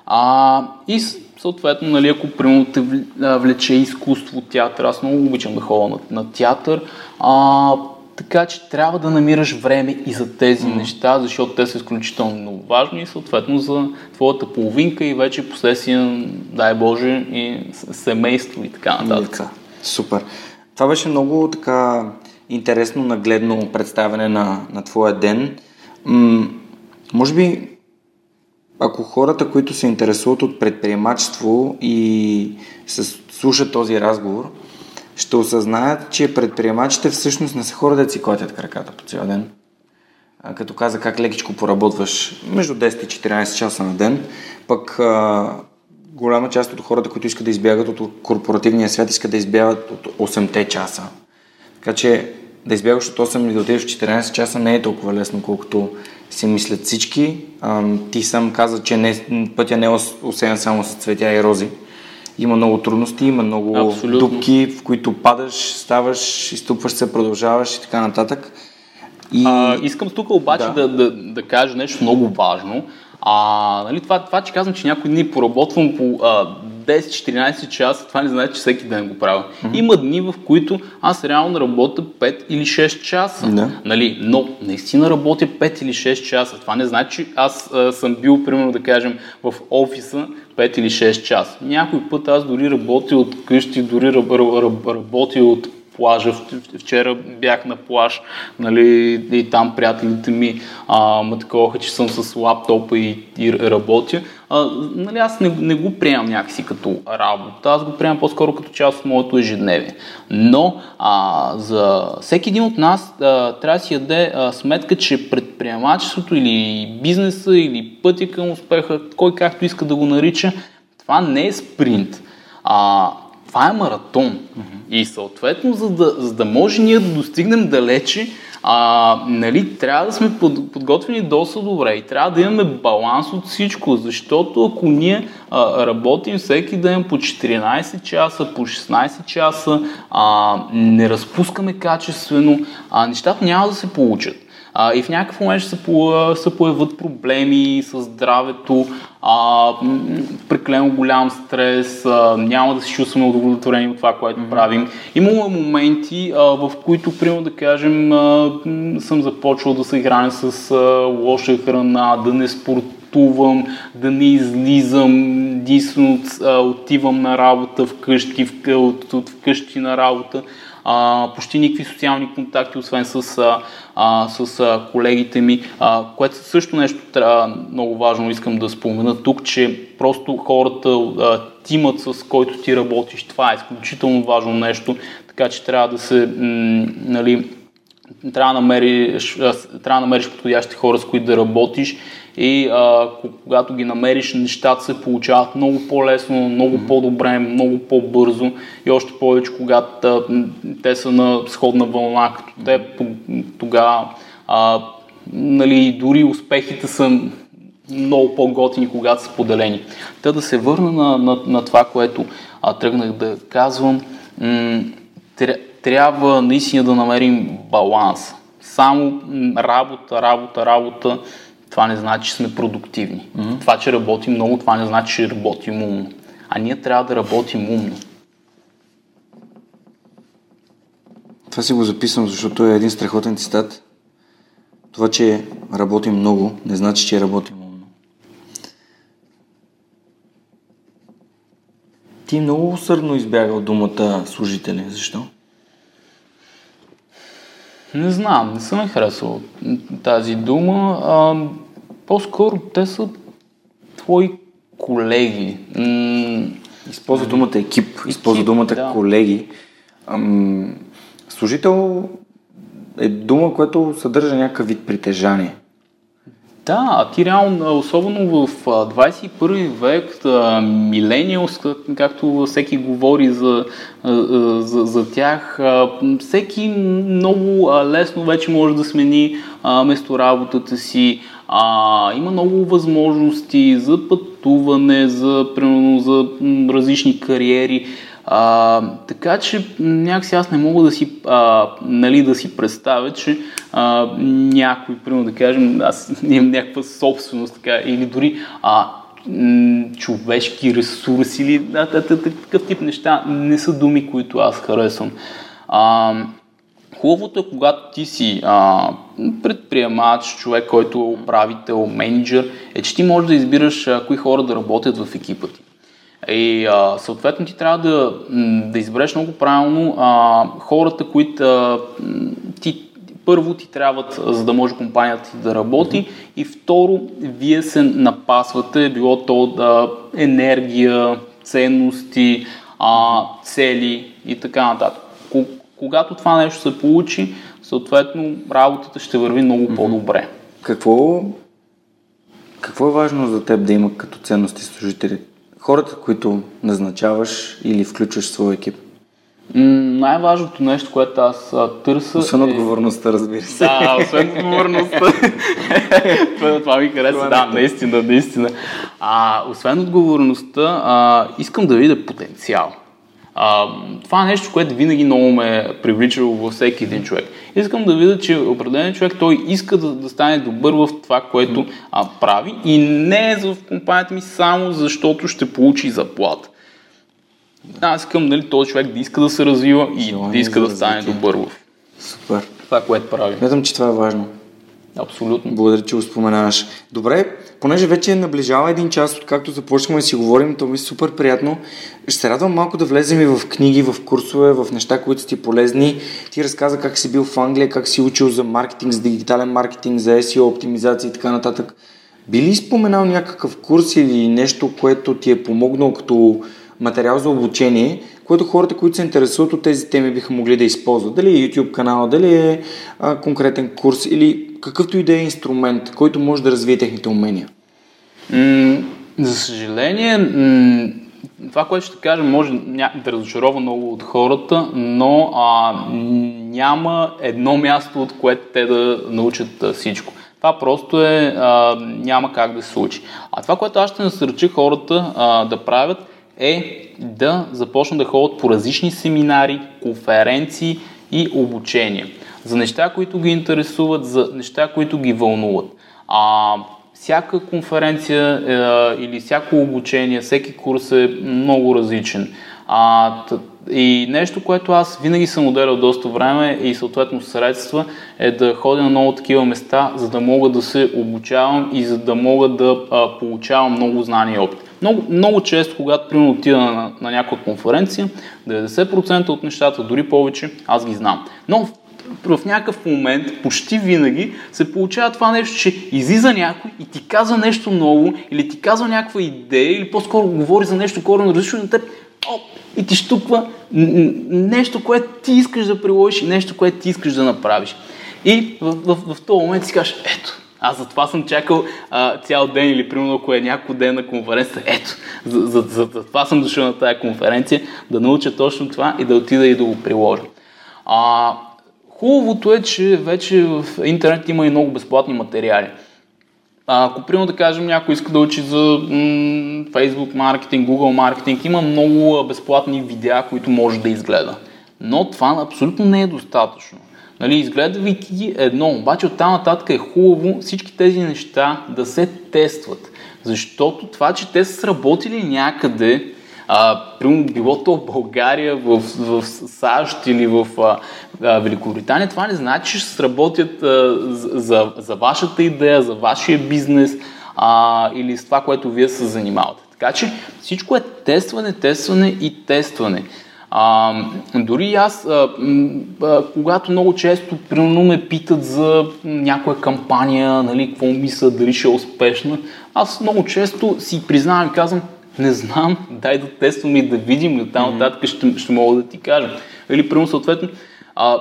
А, и съответно, нали, ако примерно те влече изкуство, театър, аз много обичам да ходя на, на театър, а, така че трябва да намираш време и за тези mm. неща, защото те са изключително важни и съответно за твоята половинка и вече последствия, дай Боже, и семейство и така нататък. Супер. Това беше много така интересно, нагледно представяне на, на твоя ден. М- може би, ако хората, които се интересуват от предприемачество и слушат този разговор, ще осъзнаят, че предприемачите всъщност не са хора да си клатят краката по цял ден. А, като каза как лекичко поработваш между 10 и 14 часа на ден, пък а, голяма част от хората, които искат да избягат от корпоративния свят, искат да избягат от 8 часа. Така че да избягаш от 8 или да отидеш в 14 часа не е толкова лесно, колкото си мислят всички. А, ти сам каза, че не, пътя не е осеян само с цветя и рози. Има много трудности, има много Абсолютно. дупки, в които падаш, ставаш, изтупваш се, продължаваш и така нататък. И... А, искам тук обаче да. Да, да, да кажа нещо много важно. А, нали, това, това, че казвам, че някои дни поработвам по а, 10-14 часа, това не значи, че всеки ден го правя. Mm-hmm. Има дни, в които аз реално работя 5 или 6 часа. Да. Нали, но наистина работя 5 или 6 часа. Това не значи, че аз а, съм бил, примерно да кажем, в офиса 5 или 6 часа. Някой път аз дори работя от къщи, дори работя от плажа. Вчера бях на плаж, нали, и там приятелите ми а, ме таковаха, че съм с лаптопа и, и работя. А, нали, аз не, не го приемам някакси като работа, аз го приемам по-скоро като част от моето ежедневие. Но а, за всеки един от нас а, трябва да си яде а, сметка, че предприемачеството или бизнеса или пътя към успеха, кой както иска да го нарича, това не е спринт. А, това е маратон. Mm-hmm. И съответно, за да, за да може ние да достигнем далече, а, нали, трябва да сме под, подготвени доста добре и трябва да имаме баланс от всичко, защото ако ние а, работим всеки ден по 14 часа, по 16 часа, а, не разпускаме качествено, а, нещата няма да се получат. А, и в някакъв момент ще се, по, се появят проблеми с здравето, а, прекалено голям стрес, а, няма да се чувстваме удовлетворени от това, което mm-hmm. правим. Имало моменти, а, в които, примерно да кажем, а, съм започвал да се играя с а, лоша храна, да не спортувам, да не излизам, единствено отивам на работа вкъщи, в, от, от вкъщи на работа а, почти никакви социални контакти, освен с, а, с а, колегите ми, а, което също нещо трябва много важно искам да спомена тук, че просто хората, а, тимът с който ти работиш, това е изключително важно нещо, така че трябва да се, м, нали, трябва да намериш, трябва да намериш подходящи хора, с които да работиш и а, когато ги намериш, нещата се получават много по-лесно, много по-добре, много по-бързо и още повече, когато а, те са на сходна вълна като те, тогава нали, дори успехите са много по-готини, когато са поделени. Та да се върна на, на, на това, което а, тръгнах да казвам, м- трябва наистина да намерим баланс. Само работа, работа, работа това не значи, че сме продуктивни. Mm-hmm. Това, че работим много, това не значи, че работим умно. А ние трябва да работим умно. Това си го записвам, защото е един страхотен цитат. Това, че работим много, не значи, че работим умно. Ти много усърдно избягал думата служители. Защо? Не знам, не съм е харесал тази дума. По-скоро те са твои колеги. използва думата екип, използва думата да. колеги. Ам, служител е дума, която съдържа някакъв вид притежание. Да, а ти реално, особено в 21 век, милениалс, както всеки говори за, за, за тях, всеки много лесно вече може да смени местоработата си, а, има много възможности за пътуване, за, примерно, за различни кариери. А, така че някакси аз не мога да си, а, нали, да си представя, че а, някой, примерно да кажем, аз имам някаква собственост така, или дори а, човешки ресурс или да, да, да, такъв тип неща не са думи, които аз харесвам. А, хубавото е, когато ти си а, предприемач, човек, който е управител, менеджер, е, че ти можеш да избираш а, кои хора да работят в екипа ти. И а, съответно ти трябва да, да избереш много правилно а, хората, които а, ти първо ти трябват, за да може компанията ти да работи mm-hmm. и второ, вие се напасвате, било то да, енергия, ценности, а, цели и така нататък. Когато това нещо се получи, съответно работата ще върви много mm-hmm. по-добре. Какво, какво е важно за теб да има като ценности служители? Хората, които назначаваш или включваш в своя екип? най-важното нещо, което аз търся. Освен е... отговорността, разбира се. Да, освен отговорността. това ми харесва. Да, наистина, наистина. А, освен отговорността, а, искам да видя потенциал. А, това е нещо, което винаги много ме е привличало във всеки един човек. Искам да видя, че определен човек той иска да, да стане добър в това, което а, прави и не е в компанията ми само защото ще получи заплата. Аз искам нали, този човек да иска да се развива и Желание да иска да стане добър в Супер. това, което прави. Смятам, че това е важно. Абсолютно. Благодаря, че го споменаваш. Добре, понеже вече наближава един час, откакто започнахме да си говорим, то ми е супер приятно. Ще се радвам малко да влезем и в книги, в курсове, в неща, които са ти полезни. Ти разказа как си бил в Англия, как си учил за маркетинг, за дигитален маркетинг, за SEO, оптимизация и така нататък. Би ли споменал някакъв курс или нещо, което ти е помогнало като материал за обучение, което хората, които се интересуват от тези теми, биха могли да използват. Дали е YouTube канал, дали е а, конкретен курс или какъвто и да е инструмент, който може да развие техните умения. М- за съжаление, м- това, което ще кажа, може да разочарова много от хората, но а, няма едно място, от което те да научат а, всичко. Това просто е, а, няма как да се случи. А това, което аз ще насърча хората а, да правят, е да започнат да ходят по различни семинари, конференции и обучения. За неща, които ги интересуват, за неща, които ги вълнуват. А, всяка конференция е, или всяко обучение, всеки курс е много различен. А, и нещо, което аз винаги съм отделял доста време и съответно средства, е да ходя на много такива места, за да мога да се обучавам и за да мога да а, получавам много знания и опит. Много, много често, когато примерно отида на, на някаква конференция, 90% от нещата, дори повече, аз ги знам. Но в, в някакъв момент, почти винаги, се получава това нещо, че излиза някой и ти казва нещо ново, или ти казва някаква идея, или по-скоро говори за нещо коренно различно на теб, оп, и ти штуква нещо, което ти искаш да приложиш и нещо, което ти искаш да направиш. И в, в, в този момент си кажеш, ето, аз за това съм чакал а, цял ден или примерно ако е няколко ден на конференция. Ето, за, за, за, за това съм дошъл на тази конференция, да науча точно това и да отида и да го приложа. А, хубавото е, че вече в интернет има и много безплатни материали. А, ако примерно да кажем някой иска да учи за м- Facebook маркетинг, Google маркетинг, има много безплатни видеа, които може да изгледа. Но това абсолютно не е достатъчно. Нали, изгледвайки ги едно, обаче от там нататък е хубаво всички тези неща да се тестват. Защото това, че те са сработили някъде, а, примерно било то в България, в, в САЩ или в а, Великобритания, това не значи, че ще сработят а, за, за вашата идея, за вашия бизнес а, или с това, което вие се занимавате. Така че всичко е тестване, тестване и тестване. А, дори аз, а, а, когато много често примерно ме питат за някоя кампания, нали, какво мисля, дали ще е успешна, аз много често си признавам и казвам, не знам, дай да тестваме и да видим и оттам нататък ще, ще мога да ти кажа. Или, примерно, съответно, а,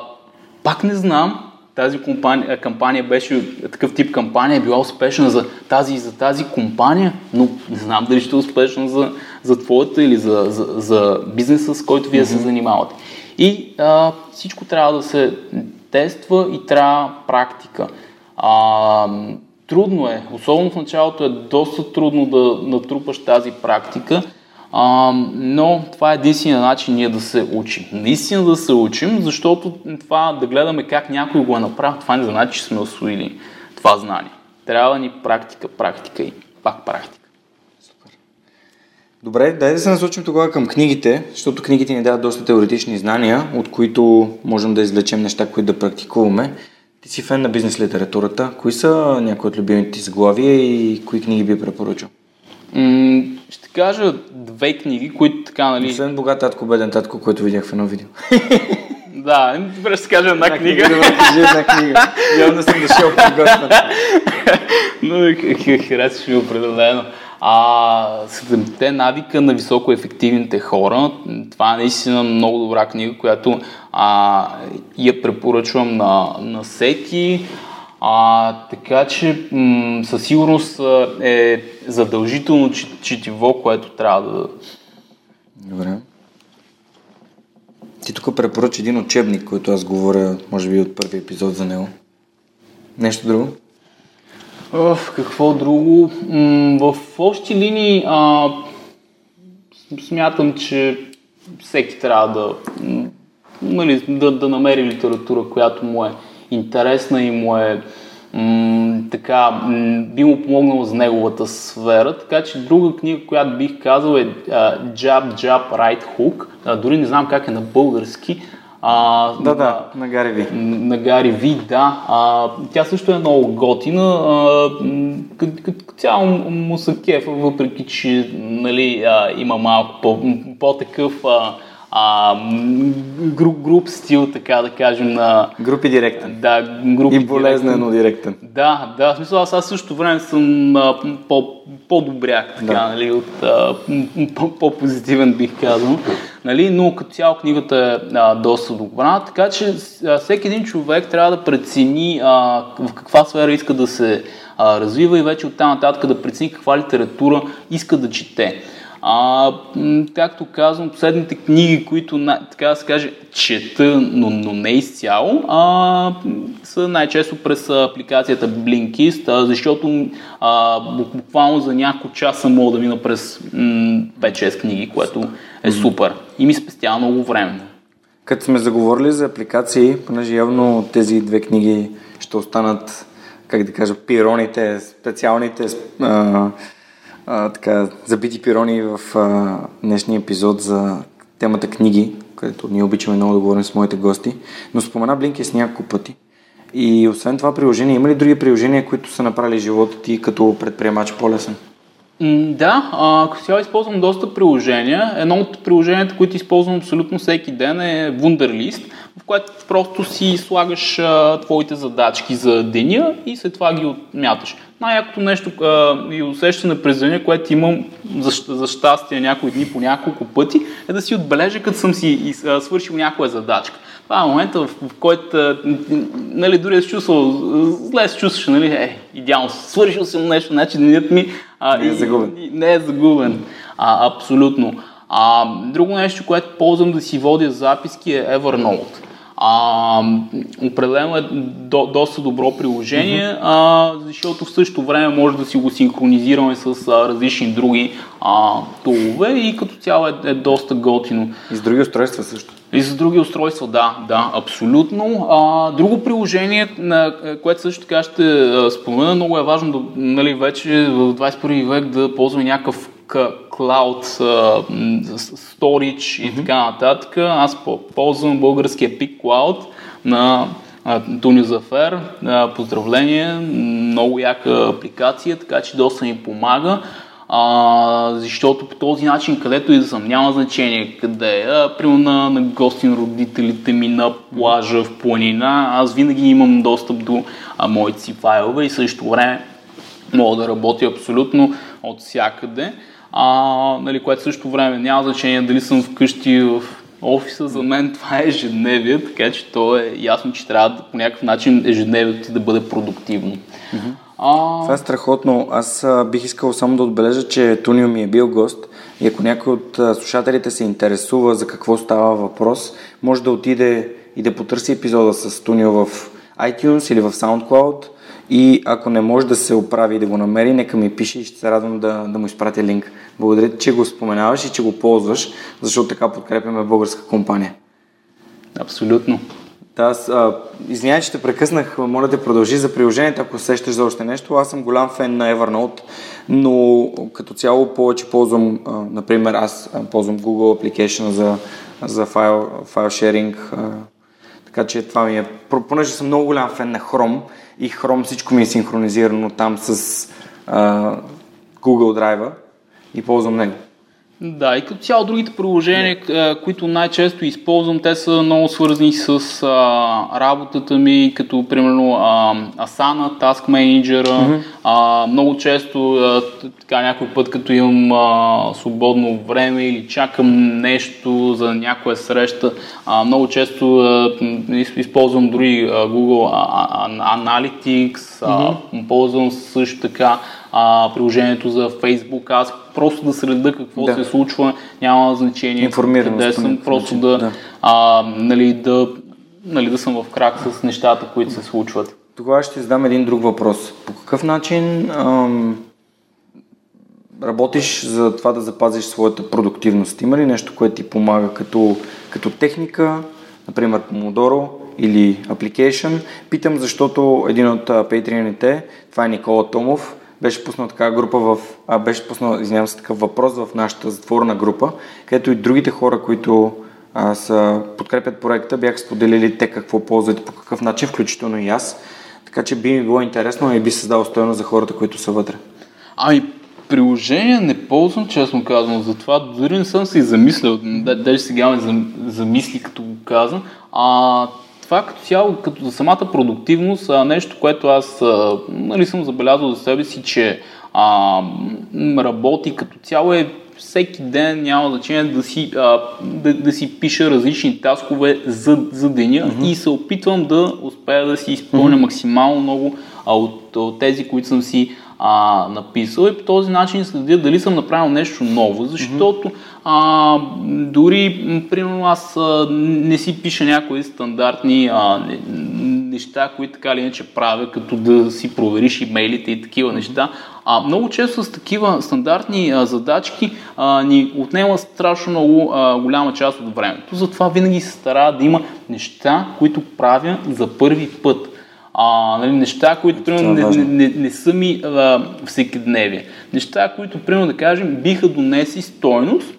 пак не знам, тази компания, кампания беше, такъв тип кампания е била успешна за тази и за тази компания, но не знам дали ще е успешна за, за твоята или за, за, за бизнеса, с който вие mm-hmm. се занимавате. И а, всичко трябва да се тества и трябва практика. А, трудно е, особено в началото е доста трудно да натрупаш тази практика, а, но това е единствения начин ние да се учим. Наистина да се учим, защото това да гледаме как някой го е направил, това не значи, че сме освоили това знание. Трябва ни практика, практика и пак практика. Добре, дай да се насочим тогава към книгите, защото книгите ни дават доста теоретични знания, от които можем да извлечем неща, които да практикуваме. Ти си фен на бизнес литературата. Кои са някои от любимите ти заглавия и кои книги би препоръчал? М- ще кажа две книги, които така, нали... Освен Богат татко, беден татко, който видях в едно видео. Да, добре ще кажа една книга. Добре, кажи една книга. Явно съм дошъл гостната. Но харесваш ми определено. А, Седемте навика на високо ефективните хора. Това е наистина много добра книга, която а, я препоръчвам на, на всеки. А, така че м- със сигурност е задължително четиво, което трябва да. Добре. Ти тук препоръча един учебник, който аз говоря, може би от първи епизод за него. Нещо друго? Оф, какво друго? В общи линии а, смятам, че всеки трябва да, нали, да, да намери литература, която му е интересна и му е м- така, би му помогнала за неговата сфера. Така че друга книга, която бих казал е а, Jab, Jab, Right Hook. А, дори не знам как е на български. А, Да, да, на Гари Ви. на Гари Ви, да. А, тя също е много готина. Като, цяло му са кефа, въпреки че нали, а, има малко по, по-такъв а, а, груп, груп стил, така да кажем, на... Групи директен. Да, групи И болезнено директен. да, да, в смисъл аз, аз също време съм а, по, по-добряк, така, Да. нали, от а, по- по-позитивен бих казал, нали, но като цяло книгата е а, доста добра, така че а, всеки един човек трябва да прецени а, в каква сфера иска да се а, развива и вече оттам нататък да прецени каква литература иска да чете. А, както казвам, последните книги, които, така да се каже, чета, но, но не изцяло, а, са най-често през апликацията Blinkist, а, защото а, бу- буквално за няколко часа мога да мина през м, 5-6 книги, което е супер и ми спестява много време. Като сме заговорили за апликации, понеже явно тези две книги ще останат, как да кажа, пироните, специалните а, а, така, забити пирони в а, днешния епизод за темата книги, където ние обичаме много да говорим с моите гости. Но спомена Blinkist няколко пъти. И освен това приложение, има ли други приложения, които са направили живота ти като предприемач по-лесен? Да, а, като цяло използвам доста приложения. Едно от приложенията, които използвам абсолютно всеки ден е Wunderlist, в което просто си слагаш а, твоите задачки за деня и след това ги отмяташ. Най-якото нещо а, и усещане през деня, което имам за, за щастие някои дни по няколко пъти, е да си отбележа, като съм си а, свършил някоя задачка. Това е момента, в, в който нали, дори да се чувствал, зле се чувстваш, нали, е, идеално, свършил съм нещо, значи денят ми а, Не е и- загубен. и- Не е загубен. А, абсолютно. А, друго нещо, което ползвам да си водя записки е Evernote. А, определено е до, доста добро приложение, а, защото в същото време може да си го синхронизираме с а, различни други а, тулове и като цяло е, е доста готино. И с други устройства също. И за други устройства, да, да, абсолютно. А, друго приложение, на, което също така ще спомена, много е важно да, нали, вече в 21 век да ползваме някакъв cloud, storage и така нататък. Аз по- ползвам българския Peak Cloud на Туни Зафер. Поздравление, много яка апликация, така че доста ми помага. А, защото по този начин, където и да съм, няма значение къде е, примерно на, на гости на родителите ми, на плажа, в планина, аз винаги имам достъп до а, моите си файлове и също време мога да работя абсолютно от всякъде, а, нали, което също време няма значение дали съм вкъщи в офиса, за мен това е ежедневие, така че то е ясно, че трябва да, по някакъв начин ежедневието ти да бъде продуктивно. А, Това е страхотно. Аз а, бих искал само да отбележа, че Тунио ми е бил гост и ако някой от а, слушателите се интересува за какво става въпрос, може да отиде и да потърси епизода с Тунио в iTunes или в SoundCloud и ако не може да се оправи и да го намери, нека ми пише и ще се радвам да, да му изпратя линк. Благодаря ти, че го споменаваш и че го ползваш, защото така подкрепяме българска компания. абсолютно. Да, аз, а, извинявай, че те прекъснах, моля да продължи за приложението, ако сещаш за още нещо. Аз съм голям фен на Evernote. но като цяло повече ползвам, а, например, аз ползвам Google Application за, за файл, файл шеринг, а, така че това ми е, понеже съм много голям фен на Chrome и Chrome всичко ми е синхронизирано там с а, Google Drive и ползвам него. Да, и като цяло другите приложения, които най-често използвам, те са много свързани с а, работата ми, като примерно а, Asana, Task Manager. Mm-hmm. А, много често, а, така някой път, като имам а, свободно време или чакам нещо за някоя среща, а, много често а, използвам дори а, Google а, а, Analytics, mm-hmm. а, ползвам също така а, приложението за Facebook. Аз просто да следа какво да. се случва, няма значение къде съм, просто да, да. А, нали, да, нали, да съм в крак с нещата, които се случват. Тогава ще задам един друг въпрос. По какъв начин ам, работиш за това да запазиш своята продуктивност? Има ли нещо, което ти помага като, като техника, например Pomodoro или Application? Питам, защото един от патреоните, това е Никола Томов, беше пуснал така група в, а, беше пуснал, извинявам се, такъв въпрос в нашата затворна група, където и другите хора, които а, са, подкрепят проекта, бяха споделили те какво ползват и по какъв начин, включително и аз. Така че би ми било интересно и би създало стоеност за хората, които са вътре. Ами, приложение не ползвам, честно казвам, затова дори не съм се и замислял, даже сега ме замисли, като го казвам. А, това като цяло, като за самата продуктивност, а, нещо, което аз а, нали, съм забелязал за себе си, че а, работи като цяло е всеки ден няма значение да си, а, да, да си пиша различни таскове за, за деня mm-hmm. и се опитвам да успея да си изпълня mm-hmm. максимално много а, от, от тези, които съм си а, написал и по този начин следя дали съм направил нещо ново, защото mm-hmm. а, дори, примерно, аз а, не си пиша някои стандартни а, не, неща, които така или иначе правя, като да си провериш имейлите и такива неща. А много често с такива стандартни а, задачки а, ни отнема страшно много а, голяма част от времето. Затова винаги се стара да има неща, които правя за първи път а, нали, неща, които примерно не, не, не, не са ми а, всекидневие. Неща, които примерно да кажем биха донеси стойност,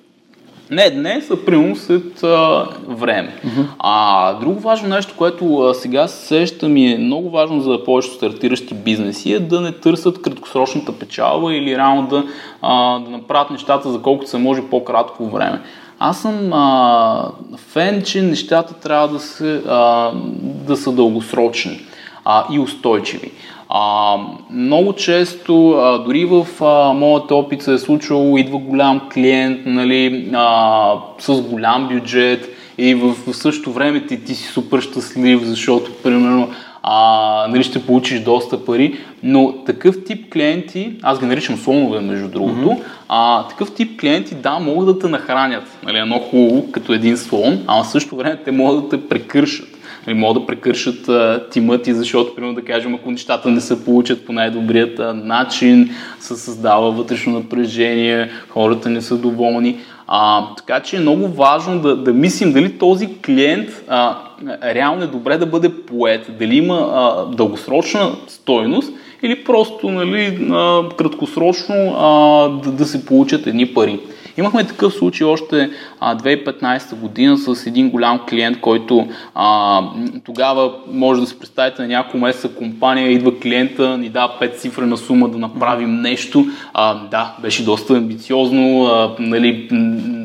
не днес, а примерно след а, време. Uh-huh. А друго важно нещо, което а, сега сещам и е много важно за повечето стартиращи бизнеси е да не търсят краткосрочната печалба или реално да, а, да направят нещата за колкото се може по-кратко време. Аз съм а, фен, че нещата трябва да, се, а, да са дългосрочни а, и устойчиви. А, много често, а, дори в а, моят опит се е случвало, идва голям клиент нали, а, с голям бюджет и в, в същото време ти, ти си супер щастлив, защото примерно а, нали, ще получиш доста пари, но такъв тип клиенти, аз ги наричам слонове между другото, mm-hmm. а, такъв тип клиенти, да, могат да те нахранят, нали, едно хубаво, като един слон, а в същото време те могат да те прекършат нали, могат да прекършат а, тима ти, защото, примерно, да кажем, ако нещата не се получат по най-добрият а, начин, се създава вътрешно напрежение, хората не са доволни. А, така че е много важно да, да мислим дали този клиент а, реално е добре да бъде поет, дали има а, дългосрочна стойност или просто нали, а, краткосрочно а, да, да се получат едни пари. Имахме такъв случай още а, 2015 година с един голям клиент, който а, тогава може да се представите на няколко месеца компания, идва клиента, ни дава 5 цифрена сума да направим нещо. А, да, беше доста амбициозно, а, нали,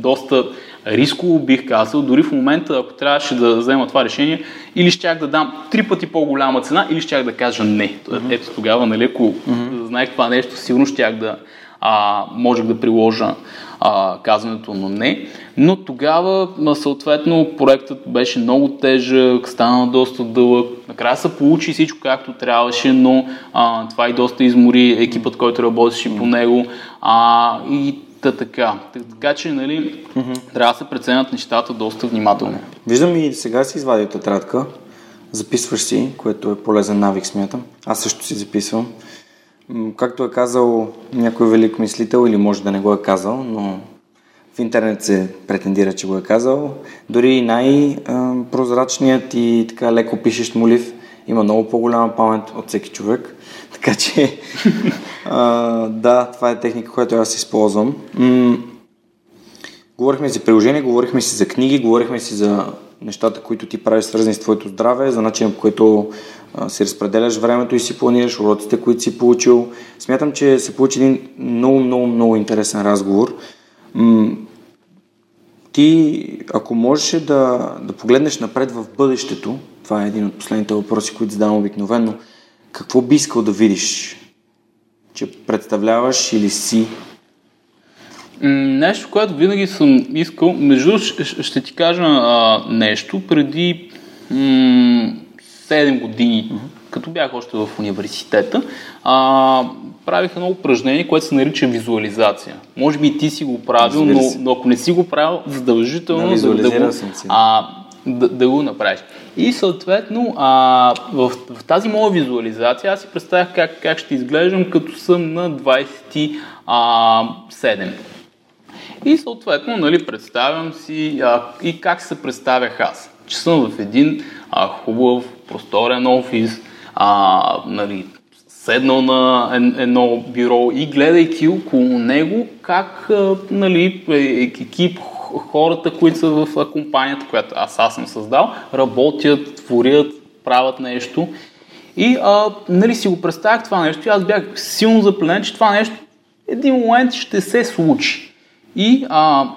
доста рисково бих казал, дори в момента, ако трябваше да взема това решение, или щях да дам три пъти по-голяма цена, или щях да кажа не. Mm-hmm. Ето тогава, нали, ако mm-hmm. знаех това нещо, сигурно щях да а, можех да приложа а, казването на не. Но тогава, съответно, проектът беше много тежък, стана доста дълъг. Накрая се получи всичко както трябваше, но а, това и доста измори екипът, който работеше по него. А, и Та така. Така че, нали, mm-hmm. трябва да се преценят нещата доста внимателно. Виждам и сега си извадил тетрадка. Записваш си, което е полезен навик, смятам. Аз също си записвам. Както е казал някой велик мислител, или може да не го е казал, но в интернет се претендира, че го е казал, дори най-прозрачният и така леко пишещ молив има много по-голяма памет от всеки човек. Така че, а, да, това е техника, която аз използвам. М- говорихме си приложения, говорихме си за книги, говорихме си за нещата, които ти правиш свързани с твоето здраве, за начин по който си разпределяш времето и си планираш уроците, които си получил. Смятам, че се получи един много, много, много интересен разговор. Ти, ако можеш да, да погледнеш напред в бъдещето, това е един от последните въпроси, които задавам обикновено, какво би искал да видиш? Че представляваш или си? Нещо, което винаги съм искал, между ще ти кажа а, нещо, преди м- 7 години, mm-hmm. като бях още в университета, а, правих едно упражнение, което се нарича визуализация. Може би и ти си го правил, но, но ако не си го правил, задължително да, да, го, а, да, да го направиш. И съответно, а, в, в тази моя визуализация аз си представях как, как ще изглеждам като съм на 27. И съответно, нали, представям си а, и как се представях аз. Че съм в един а, хубав, просторен офис, а, нали, седнал на едно бюро и гледайки около него как нали, е, екип, хората, които са в компанията, която аз, аз съм създал, работят, творят, правят нещо. И а, нали, си го представях това нещо и аз бях силно запленен, че това нещо един момент ще се случи. И а,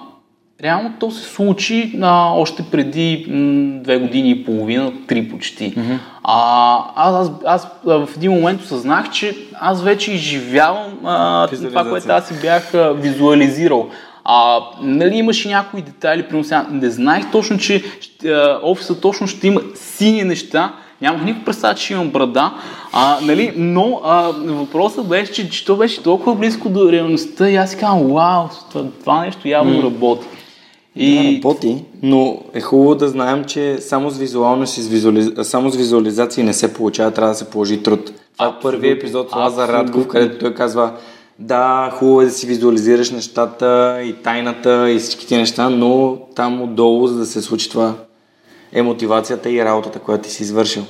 реално то се случи а, още преди м, две години и половина, три почти. Mm-hmm. А, аз, аз, аз в един момент осъзнах, че аз вече изживявам а, това, което аз си бях а, визуализирал. А, нали, имаше някои детайли, примерно сега не знаех точно, че а, офиса точно ще има сини неща, Нямах никаква представа, че имам брада, а, нали, но а, въпросът беше, че, че то беше толкова близко до реалността и аз си казвам, вау, това, това нещо явно mm. работи. И... Да, работи, но е хубаво да знаем, че само с, визуално с, визуализ... само с визуализации не се получава, трябва да се положи труд. Това е първият епизод с Лазар Радков, където той казва, да, хубаво е да си визуализираш нещата и тайната и всички неща, но там отдолу, за да се случи това, е мотивацията и работата, която ти си извършил.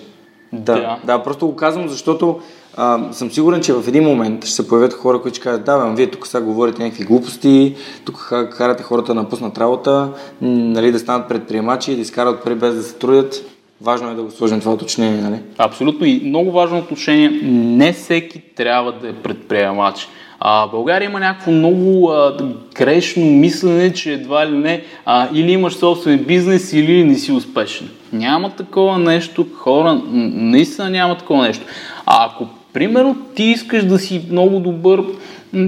Да, да, да просто го казвам, защото а, съм сигурен, че в един момент ще се появят хора, които ще кажат, да, бе, вие тук сега говорите някакви глупости, тук карате хората да напуснат работа, нали, да станат предприемачи, да изкарат пари без да се трудят. Важно е да го сложим това уточнение, нали? Абсолютно и много важно уточнение. Не всеки трябва да е предприемач. А, България има някакво много а, грешно мислене, че едва ли не а, или имаш собствен бизнес, или не си успешен. Няма такова нещо, хора, наистина няма такова нещо. А ако, примерно, ти искаш да си много добър,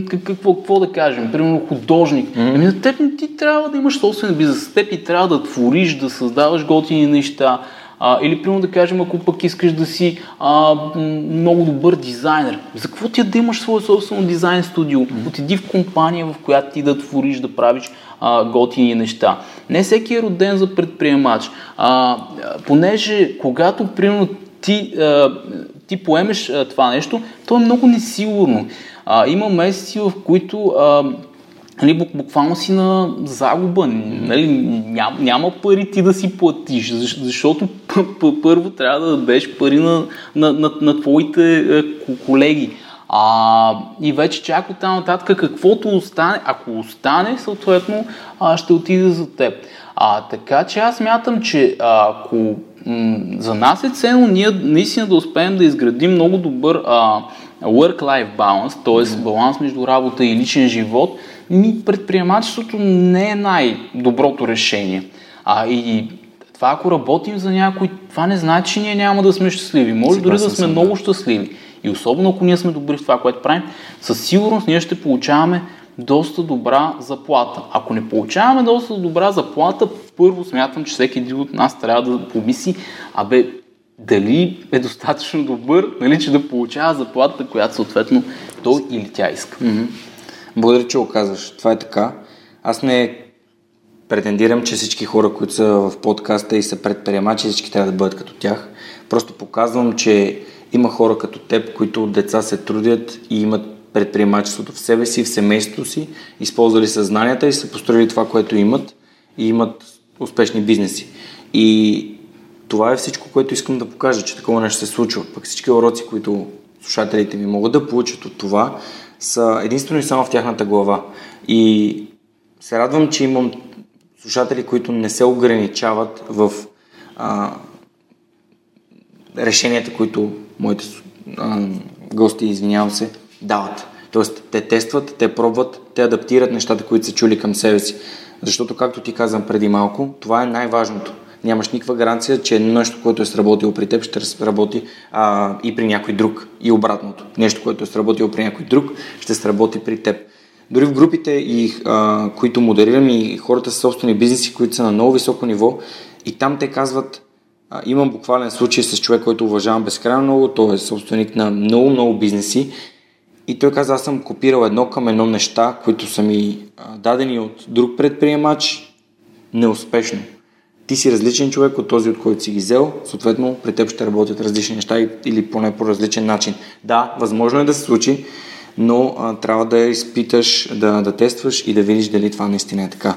какво, какво да кажем, примерно художник, mm-hmm. ами на теб не ти трябва да имаш собствен бизнес, теб и трябва да твориш, да създаваш готини неща, а, или, примерно да кажем, ако пък искаш да си а, много добър дизайнер, за какво ти е да имаш свое собствено дизайн студио? Mm-hmm. Отиди в компания, в която ти да твориш, да правиш а, готини неща. Не всеки е роден за предприемач. А, понеже когато, примерно, ти, а, ти поемеш а, това нещо, то е много несигурно. А, има месеци, в които а, нали, буквално си на загуба. Нали, ням, няма пари ти да си платиш, защото първо трябва да дадеш пари на, на, на, на твоите е, колеги. А, и вече чак от там нататък каквото остане, ако остане, съответно а, ще отиде за теб. А, така че аз мятам, че ако за нас е ценно ние наистина да успеем да изградим много добър а, work-life balance, т.е. баланс между работа и личен живот, ми предприемачеството не е най-доброто решение. А и това ако работим за някой, това не значи, че ние няма да сме щастливи. Може дори да сме много щастливи. И особено ако ние сме добри в това, което правим, със сигурност ние ще получаваме доста добра заплата. Ако не получаваме доста добра заплата, първо смятам, че всеки един от нас трябва да помисли, абе, дали е достатъчно добър, нали, че да получава заплатата, която съответно той или тя иска. Mm-hmm. Благодаря, че го казваш. Това е така. Аз не претендирам, че всички хора, които са в подкаста и са предприемачи, всички трябва да бъдат като тях. Просто показвам, че има хора като теб, които от деца се трудят и имат предприемачеството в себе си, в семейството си, използвали съзнанията и са построили това, което имат и имат успешни бизнеси. И това е всичко, което искам да покажа, че такова нещо се случва. Пък всички уроци, които слушателите ми могат да получат от това, са единствено и само в тяхната глава. И се радвам, че имам слушатели, които не се ограничават в а, решенията, които моите а, гости, извинявам се, дават. Тоест, те тестват, те пробват, те адаптират нещата, които са чули към себе си. Защото, както ти казвам преди малко, това е най-важното. Нямаш никаква гаранция, че нещо, което е сработило при теб, ще работи а, и при някой друг. И обратното. Нещо, което е сработило при някой друг, ще сработи при теб. Дори в групите, и, а, които модерирам и хората с собствени бизнеси, които са на много високо ниво, и там те казват, а, имам буквален случай с човек, който уважавам безкрайно много, той е собственик на много, много бизнеси и той каза, аз съм копирал едно към едно неща, които са ми дадени от друг предприемач неуспешно. Ти си различен човек от този, от който си ги взел, съответно при теб ще работят различни неща или поне по различен начин. Да, възможно е да се случи, но а, трябва да изпиташ, да, да тестваш и да видиш дали това наистина е така.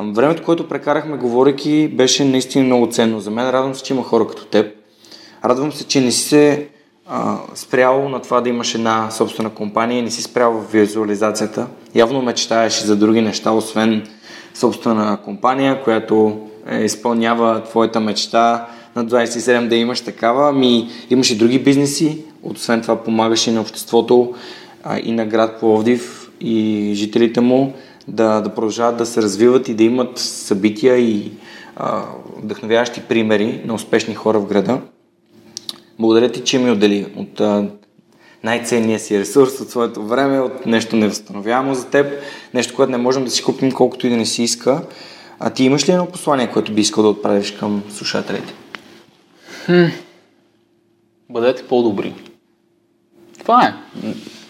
Времето, което прекарахме говорейки, беше наистина много ценно за мен. Радвам се, че има хора като теб. Радвам се, че не си се а, спрял на това да имаш една собствена компания не си спрял в визуализацията. Явно мечтаеш и за други неща, освен собствена компания, която е, изпълнява твоята мечта на 27 да имаш такава. Ами имаш и други бизнеси, освен това помагаш и на обществото а, и на град Пловдив и жителите му да, да продължават да се развиват и да имат събития и а, вдъхновяващи примери на успешни хора в града. Благодаря ти, че ми отдели от а, най-ценния си ресурс от своето време, от нещо невъзстановяемо за теб, нещо, което не можем да си купим колкото и да не си иска. А ти имаш ли едно послание, което би искал да отправиш към слушателите? Хм. Бъдете по-добри. Това е.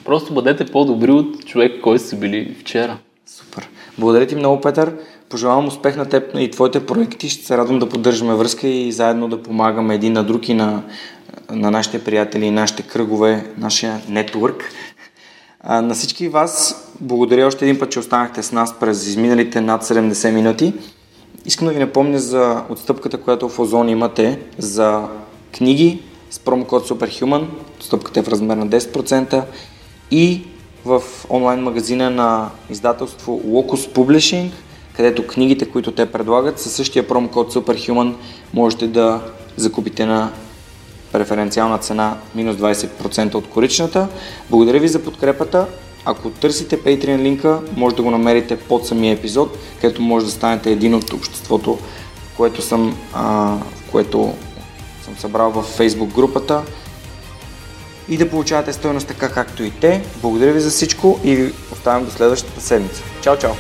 Просто бъдете по-добри от човек, който сте били вчера. Супер. Благодаря ти много, Петър. Пожелавам успех на теб и твоите проекти. Ще се радвам да поддържаме връзка и заедно да помагаме един на друг и на, на нашите приятели, нашите кръгове, нашия нетворк. А, на всички вас благодаря още един път, че останахте с нас през изминалите над 70 минути. Искам да ви напомня за отстъпката, която в Озон имате за книги с промокод Superhuman. Отстъпката е в размер на 10% и в онлайн магазина на издателство Locus Publishing, където книгите, които те предлагат, със същия промокод Superhuman можете да закупите на преференциална цена минус 20% от коричната. Благодаря ви за подкрепата. Ако търсите Patreon линка, може да го намерите под самия епизод, където може да станете един от обществото, което съм, а, което съм събрал в Facebook групата и да получавате стоеност така както и те. Благодаря ви за всичко и ви оставям до следващата седмица. Чао, чао!